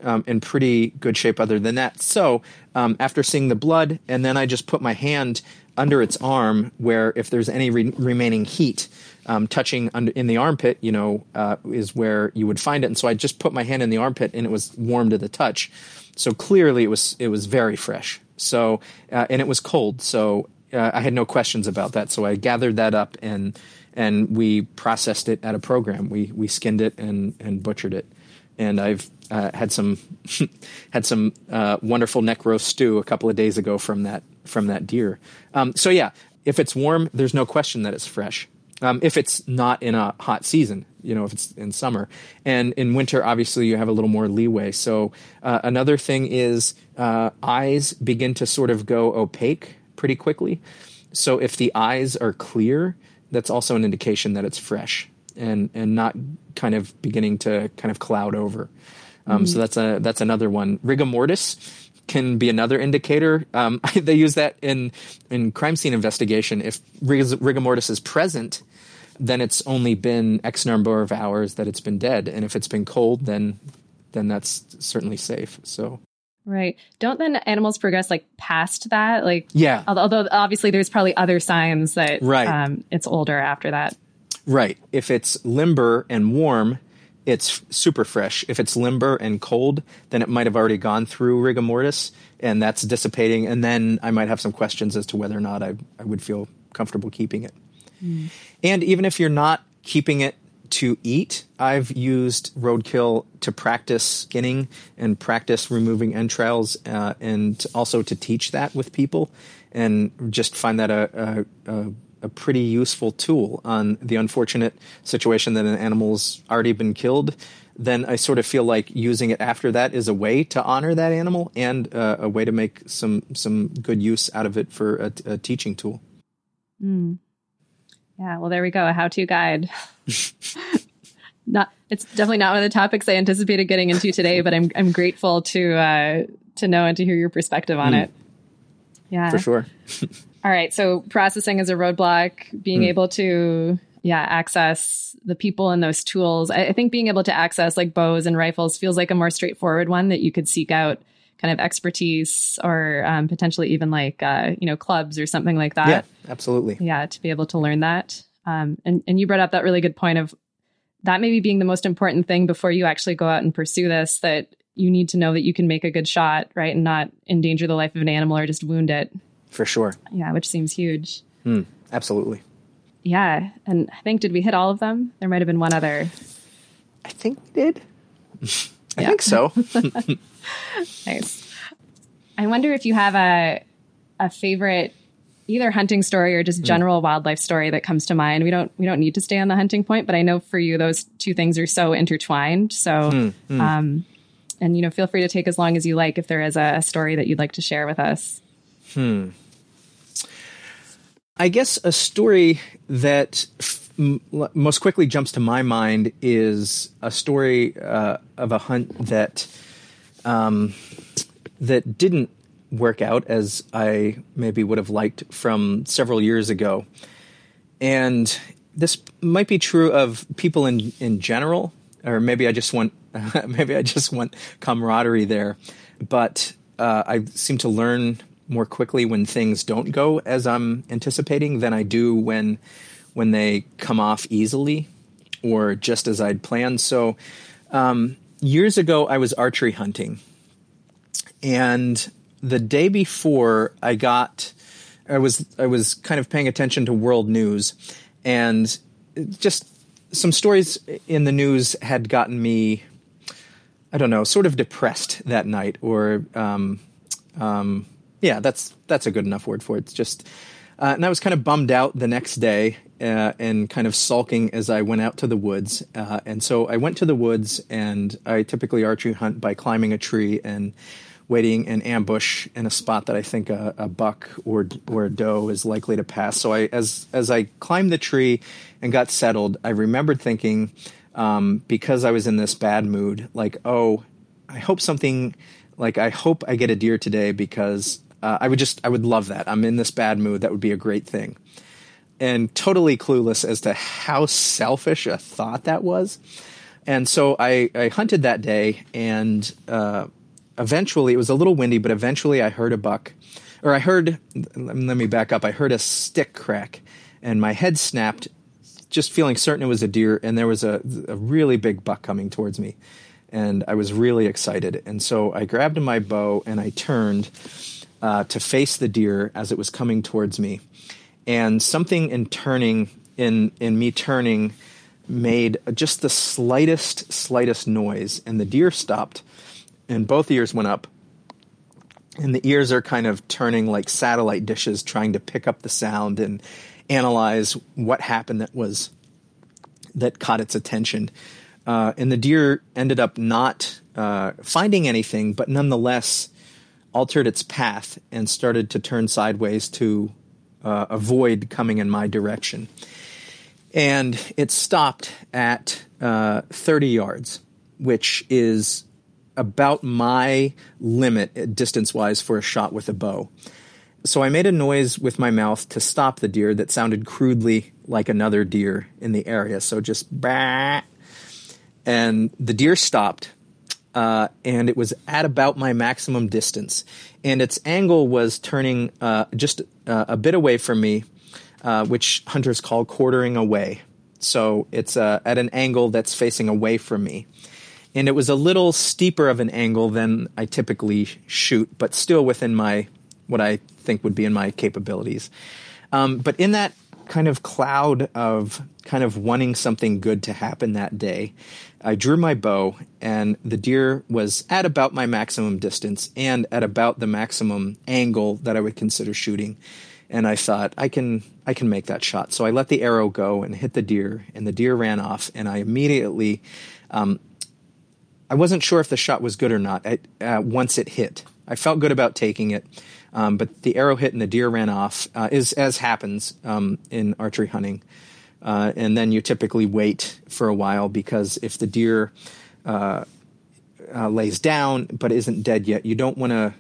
S2: um, in pretty good shape other than that. So um, after seeing the blood, and then I just put my hand under its arm where if there's any re- remaining heat um, touching under, in the armpit, you know, uh, is where you would find it. And so I just put my hand in the armpit and it was warm to the touch. So clearly it was it was very fresh. So uh, and it was cold. So uh, I had no questions about that. So I gathered that up and and we processed it at a program. We we skinned it and and butchered it and I've uh, had some had some uh, wonderful neck roast stew a couple of days ago from that from that deer. Um, so yeah, if it's warm, there's no question that it's fresh. Um, if it's not in a hot season, you know, if it's in summer, and in winter, obviously you have a little more leeway. So uh, another thing is uh, eyes begin to sort of go opaque pretty quickly. So if the eyes are clear, that's also an indication that it's fresh and and not kind of beginning to kind of cloud over. Um, mm So that's a that's another one. Rigor mortis can be another indicator. Um, they use that in in crime scene investigation. If rigor mortis is present, then it's only been X number of hours that it's been dead, and if it's been cold, then then that's certainly safe. So.
S3: Right. Don't then animals progress like past that? Like,
S2: yeah.
S3: Although obviously there's probably other signs that
S2: right.
S3: um, it's older after that.
S2: Right. If it's limber and warm, it's super fresh. If it's limber and cold, then it might have already gone through rigor mortis and that's dissipating. And then I might have some questions as to whether or not I, I would feel comfortable keeping it. Mm. And even if you're not keeping it to eat, I've used roadkill to practice skinning and practice removing entrails uh, and also to teach that with people and just find that a, a, a a pretty useful tool on the unfortunate situation that an animal's already been killed, then I sort of feel like using it after that is a way to honor that animal and uh, a way to make some some good use out of it for a, a teaching tool.
S3: Mm. Yeah, well, there we go. A how-to guide. not, it's definitely not one of the topics I anticipated getting into today, but I'm I'm grateful to uh, to know and to hear your perspective on mm. it. Yeah,
S2: for sure.
S3: All right. So processing is a roadblock, being mm. able to, yeah, access the people and those tools. I, I, think being able to access like bows and rifles feels like a more straightforward one that you could seek out kind of expertise or um, potentially even like, uh, you know, clubs or something like that.
S2: Yeah, absolutely.
S3: Yeah. To be able to learn that. Um, and, and you brought up that really good point of that maybe being the most important thing before you actually go out and pursue this, that you need to know that you can make a good shot, right? And not endanger the life of an animal or just wound it
S2: for sure.
S3: Yeah, which seems huge.
S2: Mm, absolutely.
S3: Yeah, and I think did we hit all of them? There might have been one other.
S2: I think we did. I think so.
S3: nice. I wonder if you have a a favorite either hunting story or just hmm. general mm. wildlife story that comes to mind. We don't we don't need to stay on the hunting point, but I know for you those two things are so intertwined. So mm, mm. um and you know, feel free to take as long as you like if there is a, a story that you'd like to share with us.
S2: Hmm. I guess a story that f- m- most quickly jumps to my mind is a story uh, of a hunt that um, that didn't work out as I maybe would have liked from several years ago, and this might be true of people in in general, or maybe I just want maybe I just want camaraderie there, but uh, I seem to learn more quickly when things don't go as I'm anticipating than I do when when they come off easily or just as I'd planned. So um, years ago, I was archery hunting, and the day before, I got I was I was kind of paying attention to world news, and just some stories in the news had gotten me, I don't know, sort of depressed that night, or um, um, yeah, that's that's a good enough word for it. It's just, uh, and I was kind of bummed out the next day uh, and kind of sulking as I went out to the woods. Uh, and so I went to the woods, and I typically archery hunt by climbing a tree and waiting in ambush in a spot that I think a, a, buck or or a doe is likely to pass. So I, as as I climbed the tree and got settled, I remembered thinking, um, because I was in this bad mood, like, oh, I hope something, like I hope I get a deer today because uh, I would just I would love that. I'm in this bad mood. That would be a great thing. And totally clueless as to how selfish a thought that was. And so I, I hunted that day and uh, eventually, it was a little windy, but eventually I heard a buck, or I heard, let me back up, I heard a stick crack, and my head snapped, just feeling certain it was a deer, and there was a, a really big buck coming towards me. And I was really excited. And so I grabbed my bow and I turned uh, to face the deer as it was coming towards me. And something in turning, in, in me turning, made just the slightest, slightest noise, and the deer stopped and both ears went up. And the ears are kind of turning like satellite dishes, trying to pick up the sound and analyze what happened that was that caught its attention. Uh, and the deer ended up not uh, finding anything, but nonetheless altered its path and started to turn sideways to uh, avoid coming in my direction. And it stopped at uh, 30 yards, which is about my limit distance wise for a shot with a bow. So I made a noise with my mouth to stop the deer that sounded crudely like another deer in the area. So just bah. And the deer stopped, uh, and it was at about my maximum distance. And its angle was turning uh, just uh, a bit away from me, uh, which hunters call quartering away. So it's uh, at an angle that's facing away from me and it was a little steeper of an angle than I typically shoot, but still within my what I think would be in my capabilities. Um, but in that kind of cloud of kind of wanting something good to happen that day, I drew my bow, and the deer was at about my maximum distance and at about the maximum angle that I would consider shooting. And I thought I can I can make that shot. So I let the arrow go and hit the deer, and the deer ran off. And I immediately um, I wasn't sure if the shot was good or not uh, once it hit. I felt good about taking it, um, but the arrow hit and the deer ran off, uh, is as happens um, in archery hunting. Uh, and then you typically wait for a while because if the deer uh, uh, lays down but isn't dead yet, you don't want to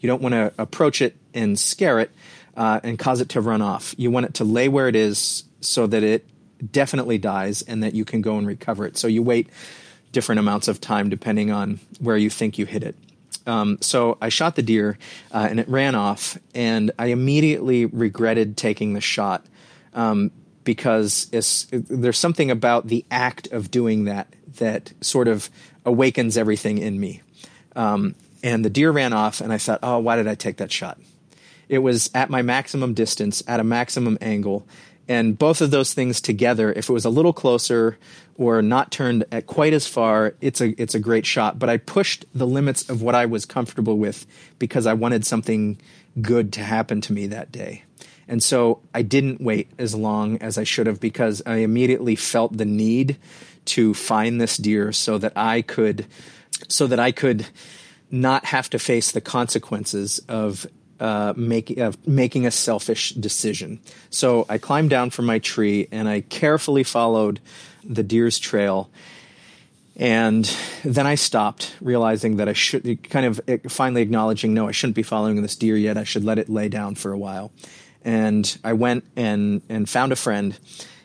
S2: you don't want to approach it and scare it uh, and cause it to run off. You want it to lay where it is so that it definitely dies and that you can go and recover it. So you wait different amounts of time depending on where you think you hit it. Um, so I shot the deer uh, and it ran off, and I immediately regretted taking the shot um, because there's something about the act of doing that that sort of awakens everything in me. Um, and the deer ran off, and I thought, oh, why did I take that shot? It was at my maximum distance, at a maximum angle, and both of those things together, if it was a little closer or not turned at quite as far, it's a it's a great shot. But I pushed the limits of what I was comfortable with because I wanted something good to happen to me that day. And so I didn't wait as long as I should have because I immediately felt the need to find this deer so that I could so that I could not have to face the consequences of uh, making making a selfish decision. So I climbed down from my tree and I carefully followed the deer's trail. And then I stopped, realizing that I should kind of eh, finally acknowledging, no, I shouldn't be following this deer yet. I should let it lay down for a while. And I went and and found a friend,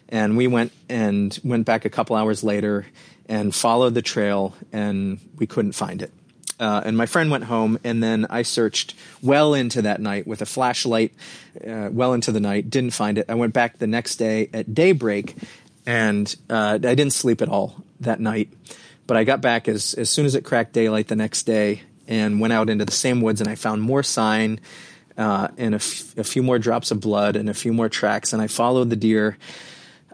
S2: and we went and went back a couple hours later and followed the trail, and we couldn't find it. Uh, and my friend went home, and then I searched well into that night with a flashlight, uh, well into the night. Didn't find it. I went back the next day at daybreak, and uh, I didn't sleep at all that night. But I got back as as soon as it cracked daylight the next day, and went out into the same woods, and I found more sign. Uh, and a, f- a few more drops of blood and a few more tracks. And I followed the deer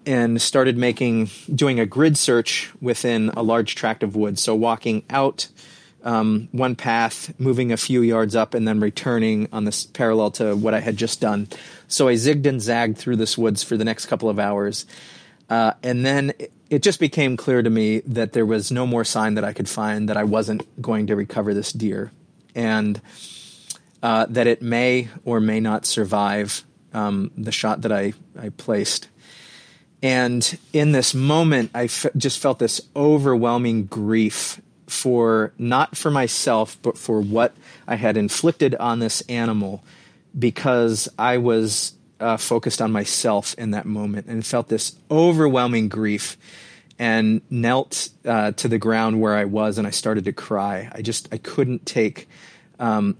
S2: and started making doing a grid search within a large tract of woods. So walking out um, one path, moving a few yards up, and then returning on this parallel to what I had just done. So I zigged and zagged through this woods for the next couple of hours. Uh, and then it just became clear to me that there was no more sign that I could find that I wasn't going to recover this deer. And uh, that it may or may not survive um, the shot that I, I placed. And in this moment, I f- just felt this overwhelming grief for not for myself, but for what I had inflicted on this animal because I was uh, focused on myself in that moment and felt this overwhelming grief and knelt uh, to the ground where I was and I started to cry. I just I couldn't take. Um,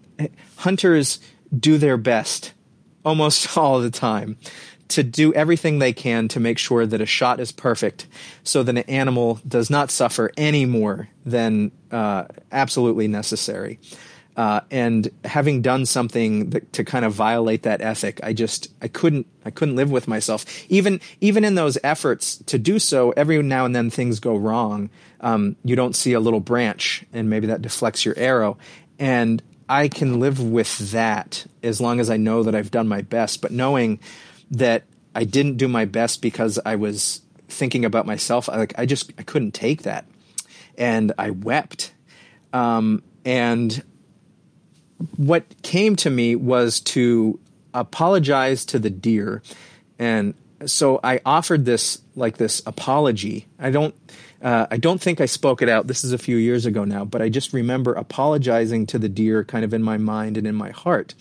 S2: hunters do their best almost all the time to do everything they can to make sure that a shot is perfect so that an animal does not suffer any more than uh, absolutely necessary. Uh, and having done something that, to kind of violate that ethic, I just I couldn't I couldn't live with myself. Even even in those efforts to do so, every now and then things go wrong. Um, you don't see a little branch, and maybe that deflects your arrow. And I can live with that as long as I know that I've done my best. But knowing that I didn't do my best because I was thinking about myself. I, like I just I couldn't take that, and I wept. Um, and what came to me was to apologize to the deer, and so I offered this like this apology. I don't. Uh, I don't think I spoke it out. This is a few years ago now, but I just remember apologizing to the deer kind of in my mind and in my heart.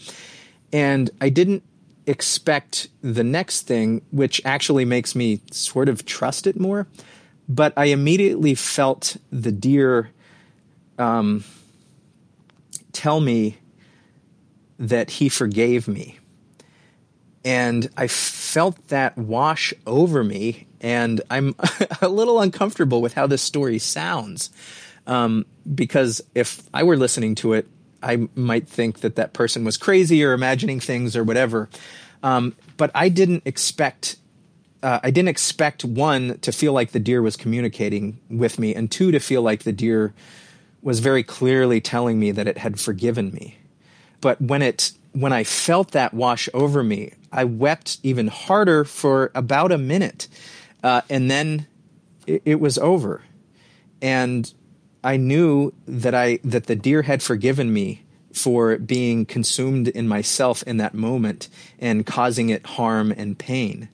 S2: And I didn't expect the next thing, which actually makes me sort of trust it more. But I immediately felt the deer um, tell me that he forgave me. And I felt that wash over me, and I'm a little uncomfortable with how this story sounds. Um, because if I were listening to it, I might think that that person was crazy or imagining things or whatever. Um, but I didn't expect. Uh, I didn't expect one to feel like the deer was communicating with me, and two to feel like the deer was very clearly telling me that it had forgiven me. But when it when I felt that wash over me, I wept even harder for about a minute, uh, and then it, it was over. And I knew that I that the deer had forgiven me for being consumed in myself in that moment and causing it harm and pain.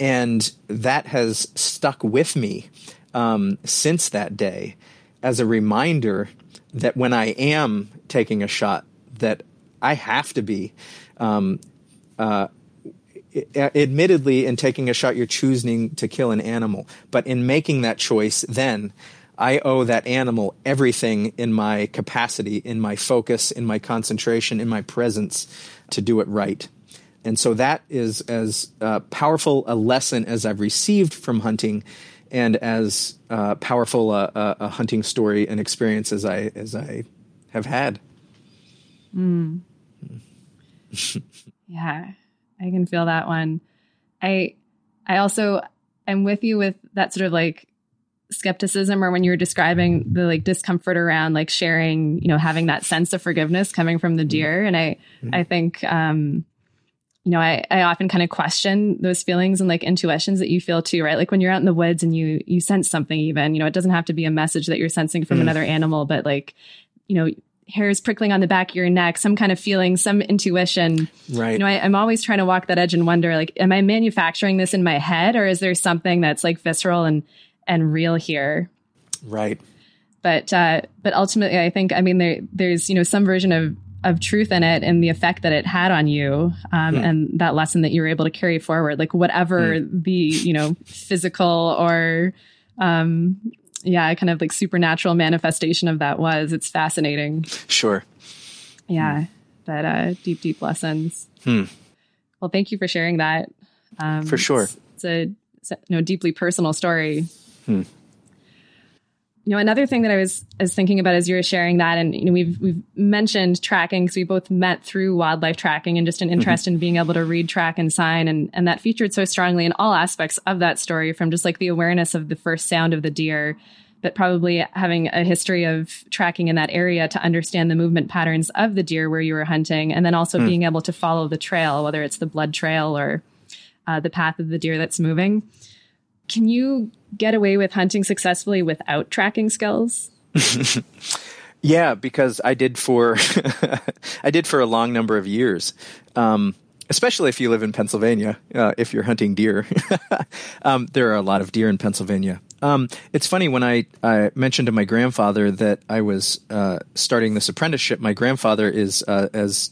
S2: And that has stuck with me um, since that day as a reminder that when I am taking a shot, that I have to be. Um, uh, admittedly, in taking a shot, you're choosing to kill an animal, but in making that choice, then I owe that animal everything in my capacity, in my focus, in my concentration, in my presence to do it right. And so that is as uh, powerful a lesson as I've received from hunting, and as uh, powerful a, a, a, hunting story and experience as I as I have had.
S3: Mm. yeah, I can feel that one. I I also am with you with that sort of like skepticism or when you were describing the like discomfort around like sharing you know having that sense of forgiveness coming from the mm-hmm. deer and i mm-hmm. i think um you know i i often kind of question those feelings and like intuitions that you feel too right like when you're out in the woods and you you sense something even you know it doesn't have to be a message that you're sensing from mm. another animal but like you know hairs prickling on the back of your neck, some kind of feeling, some intuition.
S2: Right.
S3: You know, I, am always trying to walk that edge and wonder, like, am I manufacturing this in my head, or is there something that's like visceral and and real here.
S2: Right.
S3: But uh, but ultimately, I think I mean there there's you know some version of of truth in it and the effect that it had on you um, mm. and that lesson that you were able to carry forward like whatever mm. the you know physical or um, yeah kind of like supernatural manifestation of that was. It's fascinating.
S2: Sure.
S3: Yeah mm. but uh, deep deep lessons.
S2: Hmm.
S3: well thank you for sharing that.
S2: Um, for sure.
S3: it's, it's a you know deeply personal story.
S2: Hmm.
S3: You know, another thing that I was, was thinking about as you were sharing that, and you know, we've we've mentioned tracking because we both met through wildlife tracking and just an interest mm-hmm. in being able to read, track, and sign, and and that featured so strongly in all aspects of that story, from just like the awareness of the first sound of the deer, but probably having a history of tracking in that area to understand the movement patterns of the deer where you were hunting, and then also mm. being able to follow the trail, whether it's the blood trail or uh, the path of the deer that's moving. Can you get away with hunting successfully without tracking skills?
S2: yeah, because I did for I did for a long number of years. Um, especially if you live in Pennsylvania, uh, if you're hunting deer. um, there are a lot of deer in Pennsylvania. Um, it's funny when I, I, mentioned to my grandfather that I was uh, starting this apprenticeship. My grandfather is uh, as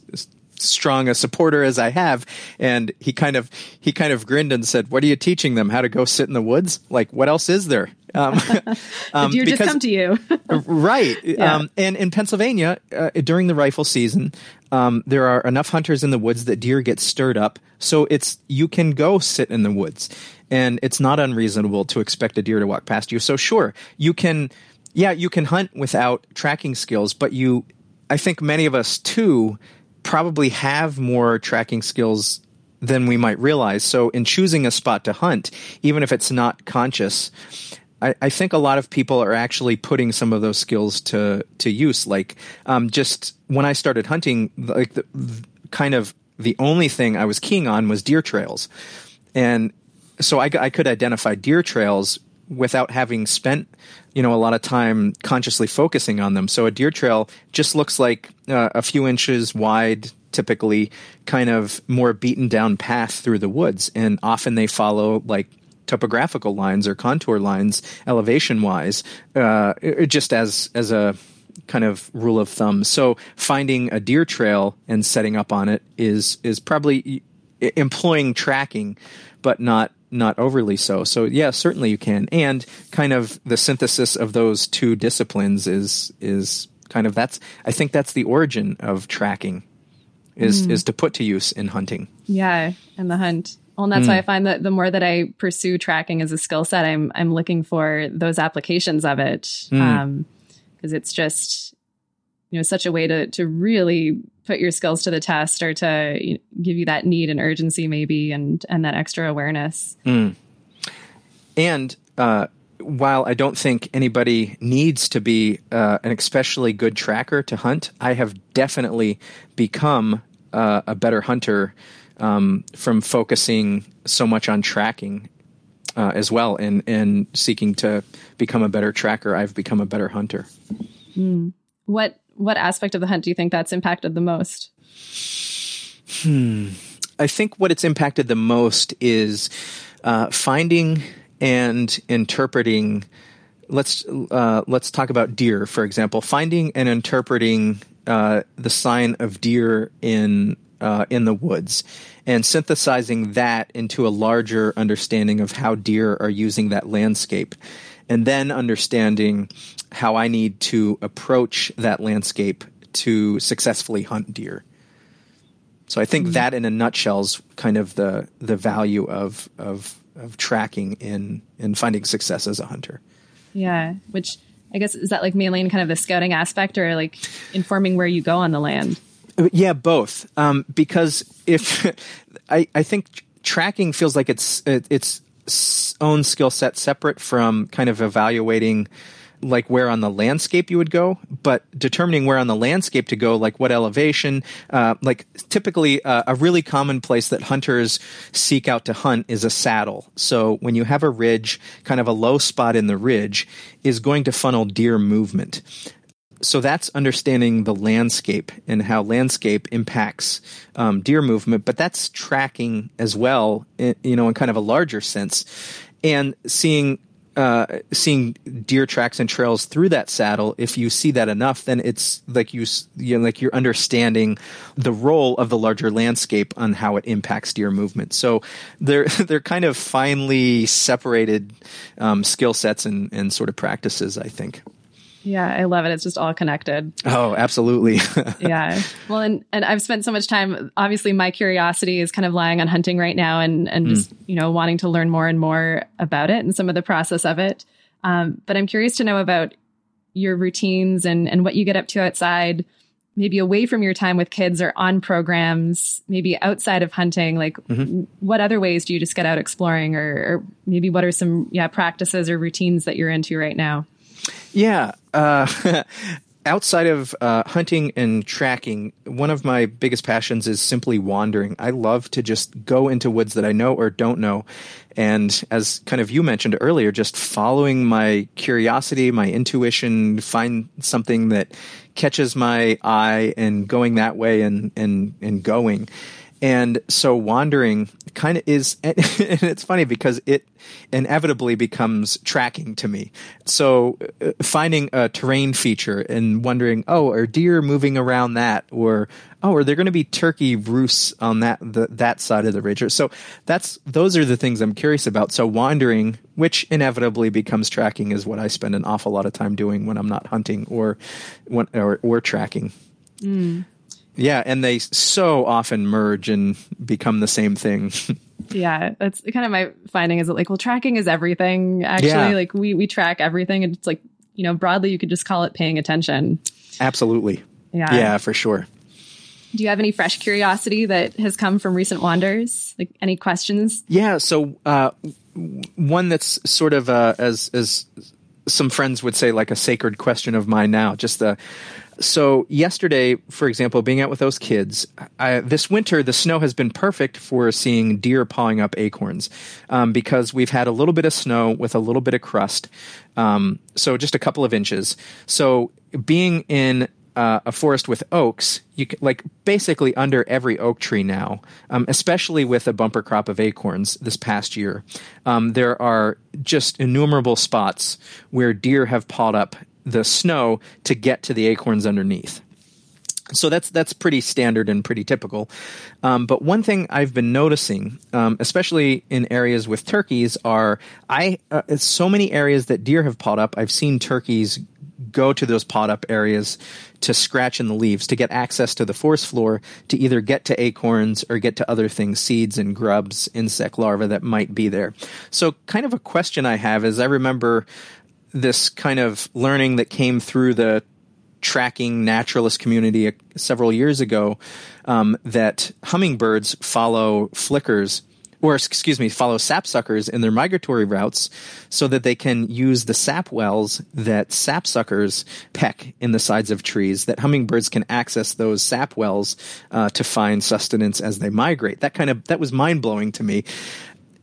S2: strong a supporter as I have. And he kind of he kind of grinned and said, "What are you teaching them? How to go sit in the woods? Like what else is there?"
S3: Um, um, deer because, just come to you,
S2: right? Yeah. Um, and in Pennsylvania, uh, during the rifle season, um, there are enough hunters in the woods that deer get stirred up. So it's you can go sit in the woods, and it's not unreasonable to expect a deer to walk past you. So sure, you can. Yeah, you can hunt without tracking skills, but you I think many of us too probably have more tracking skills than we might realize. So, in choosing a spot to hunt, even if it's not conscious, I, I think a lot of people are actually putting some of those skills to to use. Like, um, just when I started hunting, like the, kind of the only thing I was keying on was deer trails, and so I, I could identify deer trails without having spent you know a lot of time consciously focusing on them. So a deer trail just looks like uh, a few inches wide typically kind of more beaten down path through the woods. And often they follow like topographical lines or contour lines elevation wise uh, just as as a kind of rule of thumb. So finding a deer trail and setting up on it is is probably employing tracking but not not overly so. So yeah, certainly you can. And kind of the synthesis of those two disciplines is is kind of that's I think that's the origin of tracking is mm. is to put to use in hunting.
S3: Yeah, and the hunt. Well, and that's mm. why I find that the more that I pursue tracking as a skill set, I'm I'm looking for those applications of it. Mm. Um, because it's just you know such a way to to really put your skills to the test or to you know, give you that need and urgency maybe and and that extra awareness mm.
S2: and uh, while I don't think anybody needs to be uh, an especially good tracker to hunt, I have definitely become uh, a better hunter um, from focusing so much on tracking uh, as well and, and seeking to become a better tracker. I've become a better hunter.
S3: Mm. What what aspect of the hunt do you think that's impacted the most?
S2: Hmm. I think what it's impacted the most is uh, finding and interpreting. Let's uh, let's talk about deer, for example. Finding and interpreting uh, the sign of deer in uh, in the woods, and synthesizing that into a larger understanding of how deer are using that landscape and then understanding how I need to approach that landscape to successfully hunt deer. So I think mm-hmm. that, in a nutshell, is kind of the the value of of of tracking in in finding success as a hunter.
S3: Yeah, which I guess is that like mainly in kind of the scouting aspect, or like informing where you go on the land.
S2: Yeah, both. Um, because if I I think tracking feels like it's it, it's own skill set separate from kind of evaluating like where on the landscape you would go, but determining where on the landscape to go, like what elevation, uh, like typically uh, a really common place that hunters seek out to hunt is a saddle. So when you have a ridge, kind of a low spot in the ridge is going to funnel deer movement so that's understanding the landscape and how landscape impacts um, deer movement, but that's tracking as well, you know, in kind of a larger sense, and seeing uh, seeing deer tracks and trails through that saddle. If you see that enough, then it's like you, you know, like you're understanding the role of the larger landscape on how it impacts deer movement. So they're they're kind of finely separated um, skill sets and, and sort of practices. I think.
S3: Yeah, I love it. It's just all connected.
S2: Oh, absolutely.
S3: yeah. Well, and and I've spent so much time. Obviously, my curiosity is kind of lying on hunting right now, and and mm. just you know wanting to learn more and more about it and some of the process of it. Um, but I'm curious to know about your routines and and what you get up to outside maybe away from your time with kids or on programs maybe outside of hunting like mm-hmm. what other ways do you just get out exploring or, or, maybe what are some yeah practices or routines that you're into right now
S2: yeah uh, outside of uh, hunting and tracking, one of my biggest passions is simply wandering. I love to just go into woods that I know or don't know. And as kind of you mentioned earlier, just following my curiosity, my intuition, find something that catches my eye and going that way and, and, and going. And so wandering kind of is, and it's funny because it inevitably becomes tracking to me. So uh, finding a terrain feature and wondering, oh, are deer moving around that? Or, oh, are there going to be turkey roosts on that, the, that side of the ridge? So that's, those are the things I'm curious about. So wandering, which inevitably becomes tracking is what I spend an awful lot of time doing when I'm not hunting or, or, or tracking. Mm. Yeah, and they so often merge and become the same thing.
S3: yeah, that's kind of my finding is that like, well, tracking is everything. Actually, yeah. like we we track everything, and it's like you know broadly you could just call it paying attention.
S2: Absolutely. Yeah. Yeah, for sure.
S3: Do you have any fresh curiosity that has come from recent wanders? Like any questions?
S2: Yeah. So uh, one that's sort of uh, as as some friends would say, like a sacred question of mine now. Just the so yesterday, for example, being out with those kids, I, this winter the snow has been perfect for seeing deer pawing up acorns um, because we've had a little bit of snow with a little bit of crust, um, so just a couple of inches. So being in uh, a forest with oaks, you can, like basically under every oak tree now, um, especially with a bumper crop of acorns this past year, um, there are just innumerable spots where deer have pawed up the snow to get to the acorns underneath. So that's that's pretty standard and pretty typical. Um, but one thing I've been noticing, um, especially in areas with turkeys, are I uh, so many areas that deer have pawed up. I've seen turkeys go to those pawed up areas to scratch in the leaves to get access to the forest floor to either get to acorns or get to other things, seeds and grubs, insect larvae that might be there. So, kind of a question I have is I remember this kind of learning that came through the tracking naturalist community several years ago um, that hummingbirds follow flickers or excuse me, follow sapsuckers in their migratory routes so that they can use the sap wells that sapsuckers peck in the sides of trees, that hummingbirds can access those sap wells uh, to find sustenance as they migrate. That kind of, that was mind blowing to me.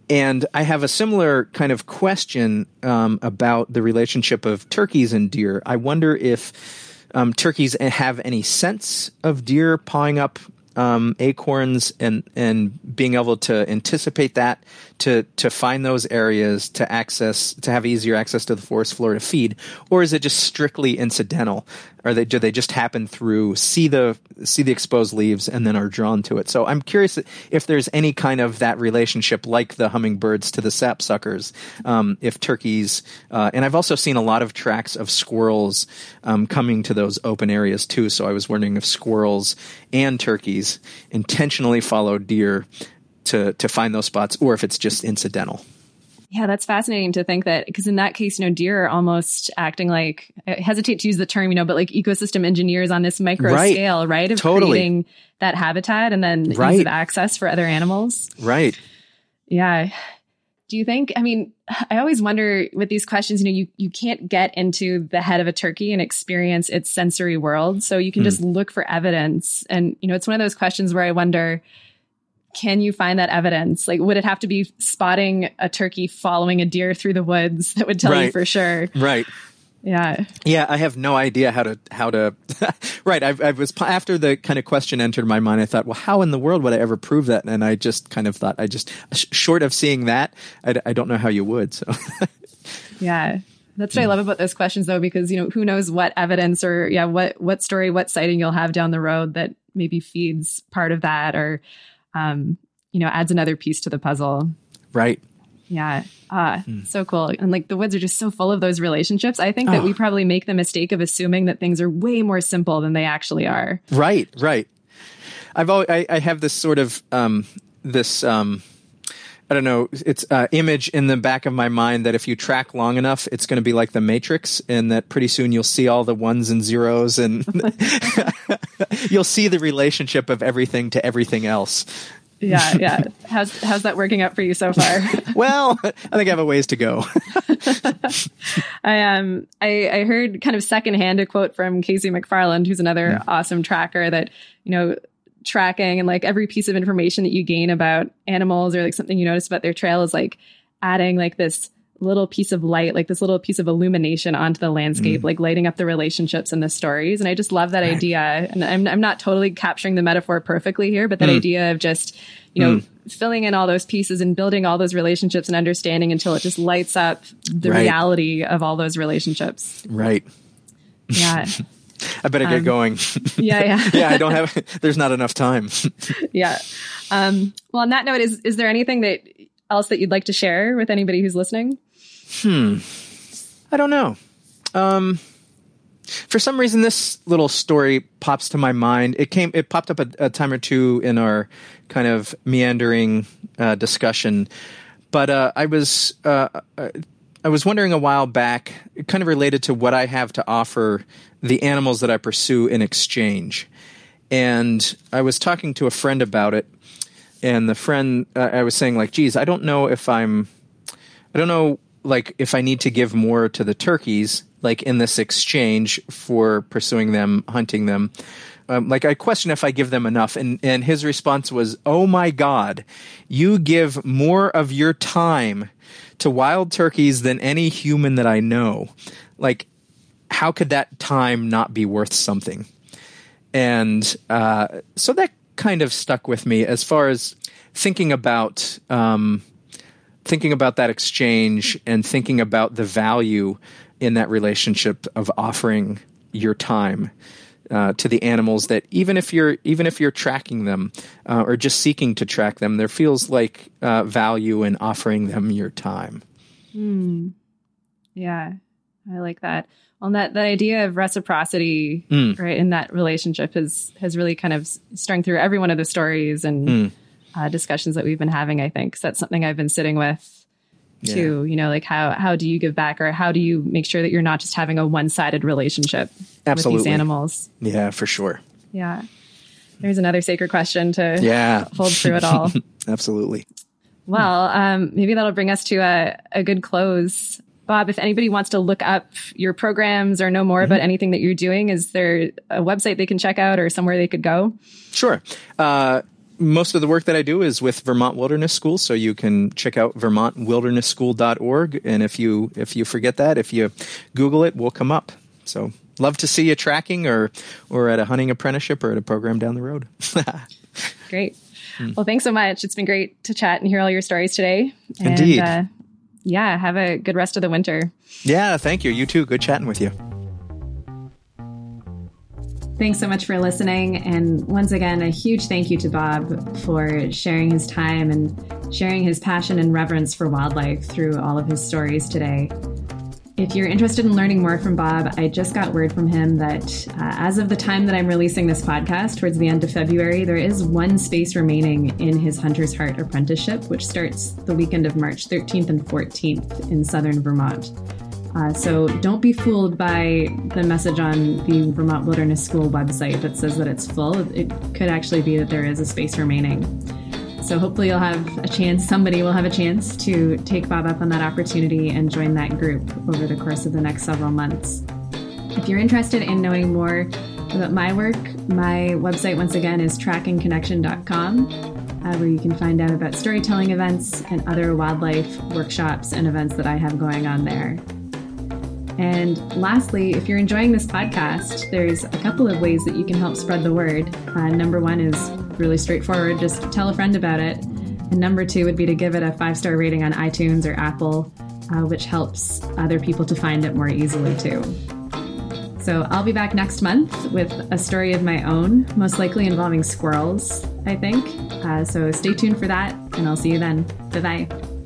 S2: And I have a similar kind of question um, about the relationship of turkeys and deer. I wonder if um, turkeys have any sense of deer pawing up um, acorns and and being able to anticipate that to to find those areas to access to have easier access to the forest floor to feed, or is it just strictly incidental? Or they, do they just happen through see the see the exposed leaves and then are drawn to it? So I'm curious if there's any kind of that relationship, like the hummingbirds to the sapsuckers. Um, if turkeys, uh, and I've also seen a lot of tracks of squirrels um, coming to those open areas too. So I was wondering if squirrels and turkeys intentionally follow deer to to find those spots, or if it's just incidental.
S3: Yeah, that's fascinating to think that because in that case, you know, deer are almost acting like I hesitate to use the term, you know, but like ecosystem engineers on this micro right. scale, right? Of totally. creating that habitat and then right. ease of access for other animals.
S2: Right.
S3: Yeah. Do you think, I mean, I always wonder with these questions, you know, you, you can't get into the head of a turkey and experience its sensory world. So you can mm. just look for evidence. And, you know, it's one of those questions where I wonder, can you find that evidence? Like, would it have to be spotting a turkey following a deer through the woods that would tell right. you for sure?
S2: Right.
S3: Yeah.
S2: Yeah, I have no idea how to how to. right, I, I, was after the kind of question entered my mind. I thought, well, how in the world would I ever prove that? And I just kind of thought, I just short of seeing that, I, I don't know how you would. So.
S3: yeah, that's what I love about those questions, though, because you know who knows what evidence or yeah, what what story, what sighting you'll have down the road that maybe feeds part of that, or um, you know, adds another piece to the puzzle.
S2: Right.
S3: Yeah. Ah, hmm. so cool. And like the woods are just so full of those relationships. I think that oh. we probably make the mistake of assuming that things are way more simple than they actually are.
S2: Right, right. I've always, I, I have this sort of um, this um, I don't know, it's uh, image in the back of my mind that if you track long enough, it's going to be like the Matrix, and that pretty soon you'll see all the ones and zeros, and you'll see the relationship of everything to everything else.
S3: Yeah, yeah. How's how's that working out for you so far?
S2: well, I think I have a ways to go.
S3: I um I, I heard kind of secondhand a quote from Casey McFarland, who's another mm. awesome tracker that, you know, tracking and like every piece of information that you gain about animals or like something you notice about their trail is like adding like this little piece of light, like this little piece of illumination onto the landscape, mm. like lighting up the relationships and the stories. And I just love that right. idea. And I'm, I'm not totally capturing the metaphor perfectly here, but that mm. idea of just, you know, mm. filling in all those pieces and building all those relationships and understanding until it just lights up the right. reality of all those relationships.
S2: Right.
S3: Yeah.
S2: I better get um, going.
S3: Yeah, yeah.
S2: yeah, I don't have there's not enough time.
S3: yeah. Um, well on that note, is is there anything that else that you'd like to share with anybody who's listening?
S2: Hmm. I don't know. Um for some reason this little story pops to my mind. It came it popped up a, a time or two in our kind of meandering uh, discussion. But uh, I was uh, uh I was wondering a while back, kind of related to what I have to offer the animals that I pursue in exchange. And I was talking to a friend about it, and the friend, uh, I was saying, like, geez, I don't know if I'm, I don't know, like, if I need to give more to the turkeys, like, in this exchange for pursuing them, hunting them. Um, like, I question if I give them enough. And, and his response was, oh my God, you give more of your time to wild turkeys than any human that I know. Like, how could that time not be worth something? And uh, so that kind of stuck with me as far as thinking about um, thinking about that exchange and thinking about the value in that relationship of offering your time uh, to the animals that even if you're even if you're tracking them uh, or just seeking to track them, there feels like uh, value in offering them your time.
S3: Mm. Yeah, I like that. Well, that that idea of reciprocity, mm. right, in that relationship has has really kind of strung through every one of the stories and mm. Uh, discussions that we've been having. I think so that's something I've been sitting with too. Yeah. You know, like how how do you give back, or how do you make sure that you're not just having a one sided relationship Absolutely. with these animals?
S2: Yeah, for sure.
S3: Yeah, there's another sacred question to yeah hold through it all.
S2: Absolutely.
S3: Well, um, maybe that'll bring us to a, a good close. Bob, if anybody wants to look up your programs or know more mm-hmm. about anything that you're doing, is there a website they can check out or somewhere they could go?
S2: Sure. Uh, most of the work that I do is with Vermont Wilderness School, so you can check out vermontwildernesschool.org. And if you if you forget that, if you Google it, we'll come up. So love to see you tracking or or at a hunting apprenticeship or at a program down the road.
S3: great. Hmm. Well, thanks so much. It's been great to chat and hear all your stories today.
S2: And, Indeed. Uh,
S3: yeah, have a good rest of the winter.
S2: Yeah, thank you. You too. Good chatting with you.
S3: Thanks so much for listening. And once again, a huge thank you to Bob for sharing his time and sharing his passion and reverence for wildlife through all of his stories today. If you're interested in learning more from Bob, I just got word from him that uh, as of the time that I'm releasing this podcast, towards the end of February, there is one space remaining in his Hunter's Heart apprenticeship, which starts the weekend of March 13th and 14th in southern Vermont. Uh, so don't be fooled by the message on the Vermont Wilderness School website that says that it's full. It could actually be that there is a space remaining. So hopefully you'll have a chance, somebody will have a chance to take Bob up on that opportunity and join that group over the course of the next several months. If you're interested in knowing more about my work, my website once again is trackingconnection.com, uh, where you can find out about storytelling events and other wildlife workshops and events that I have going on there. And lastly, if you're enjoying this podcast, there's a couple of ways that you can help spread the word. Uh, number one is really straightforward just tell a friend about it. And number two would be to give it a five star rating on iTunes or Apple, uh, which helps other people to find it more easily too. So I'll be back next month with a story of my own, most likely involving squirrels, I think. Uh, so stay tuned for that, and I'll see you then. Bye bye.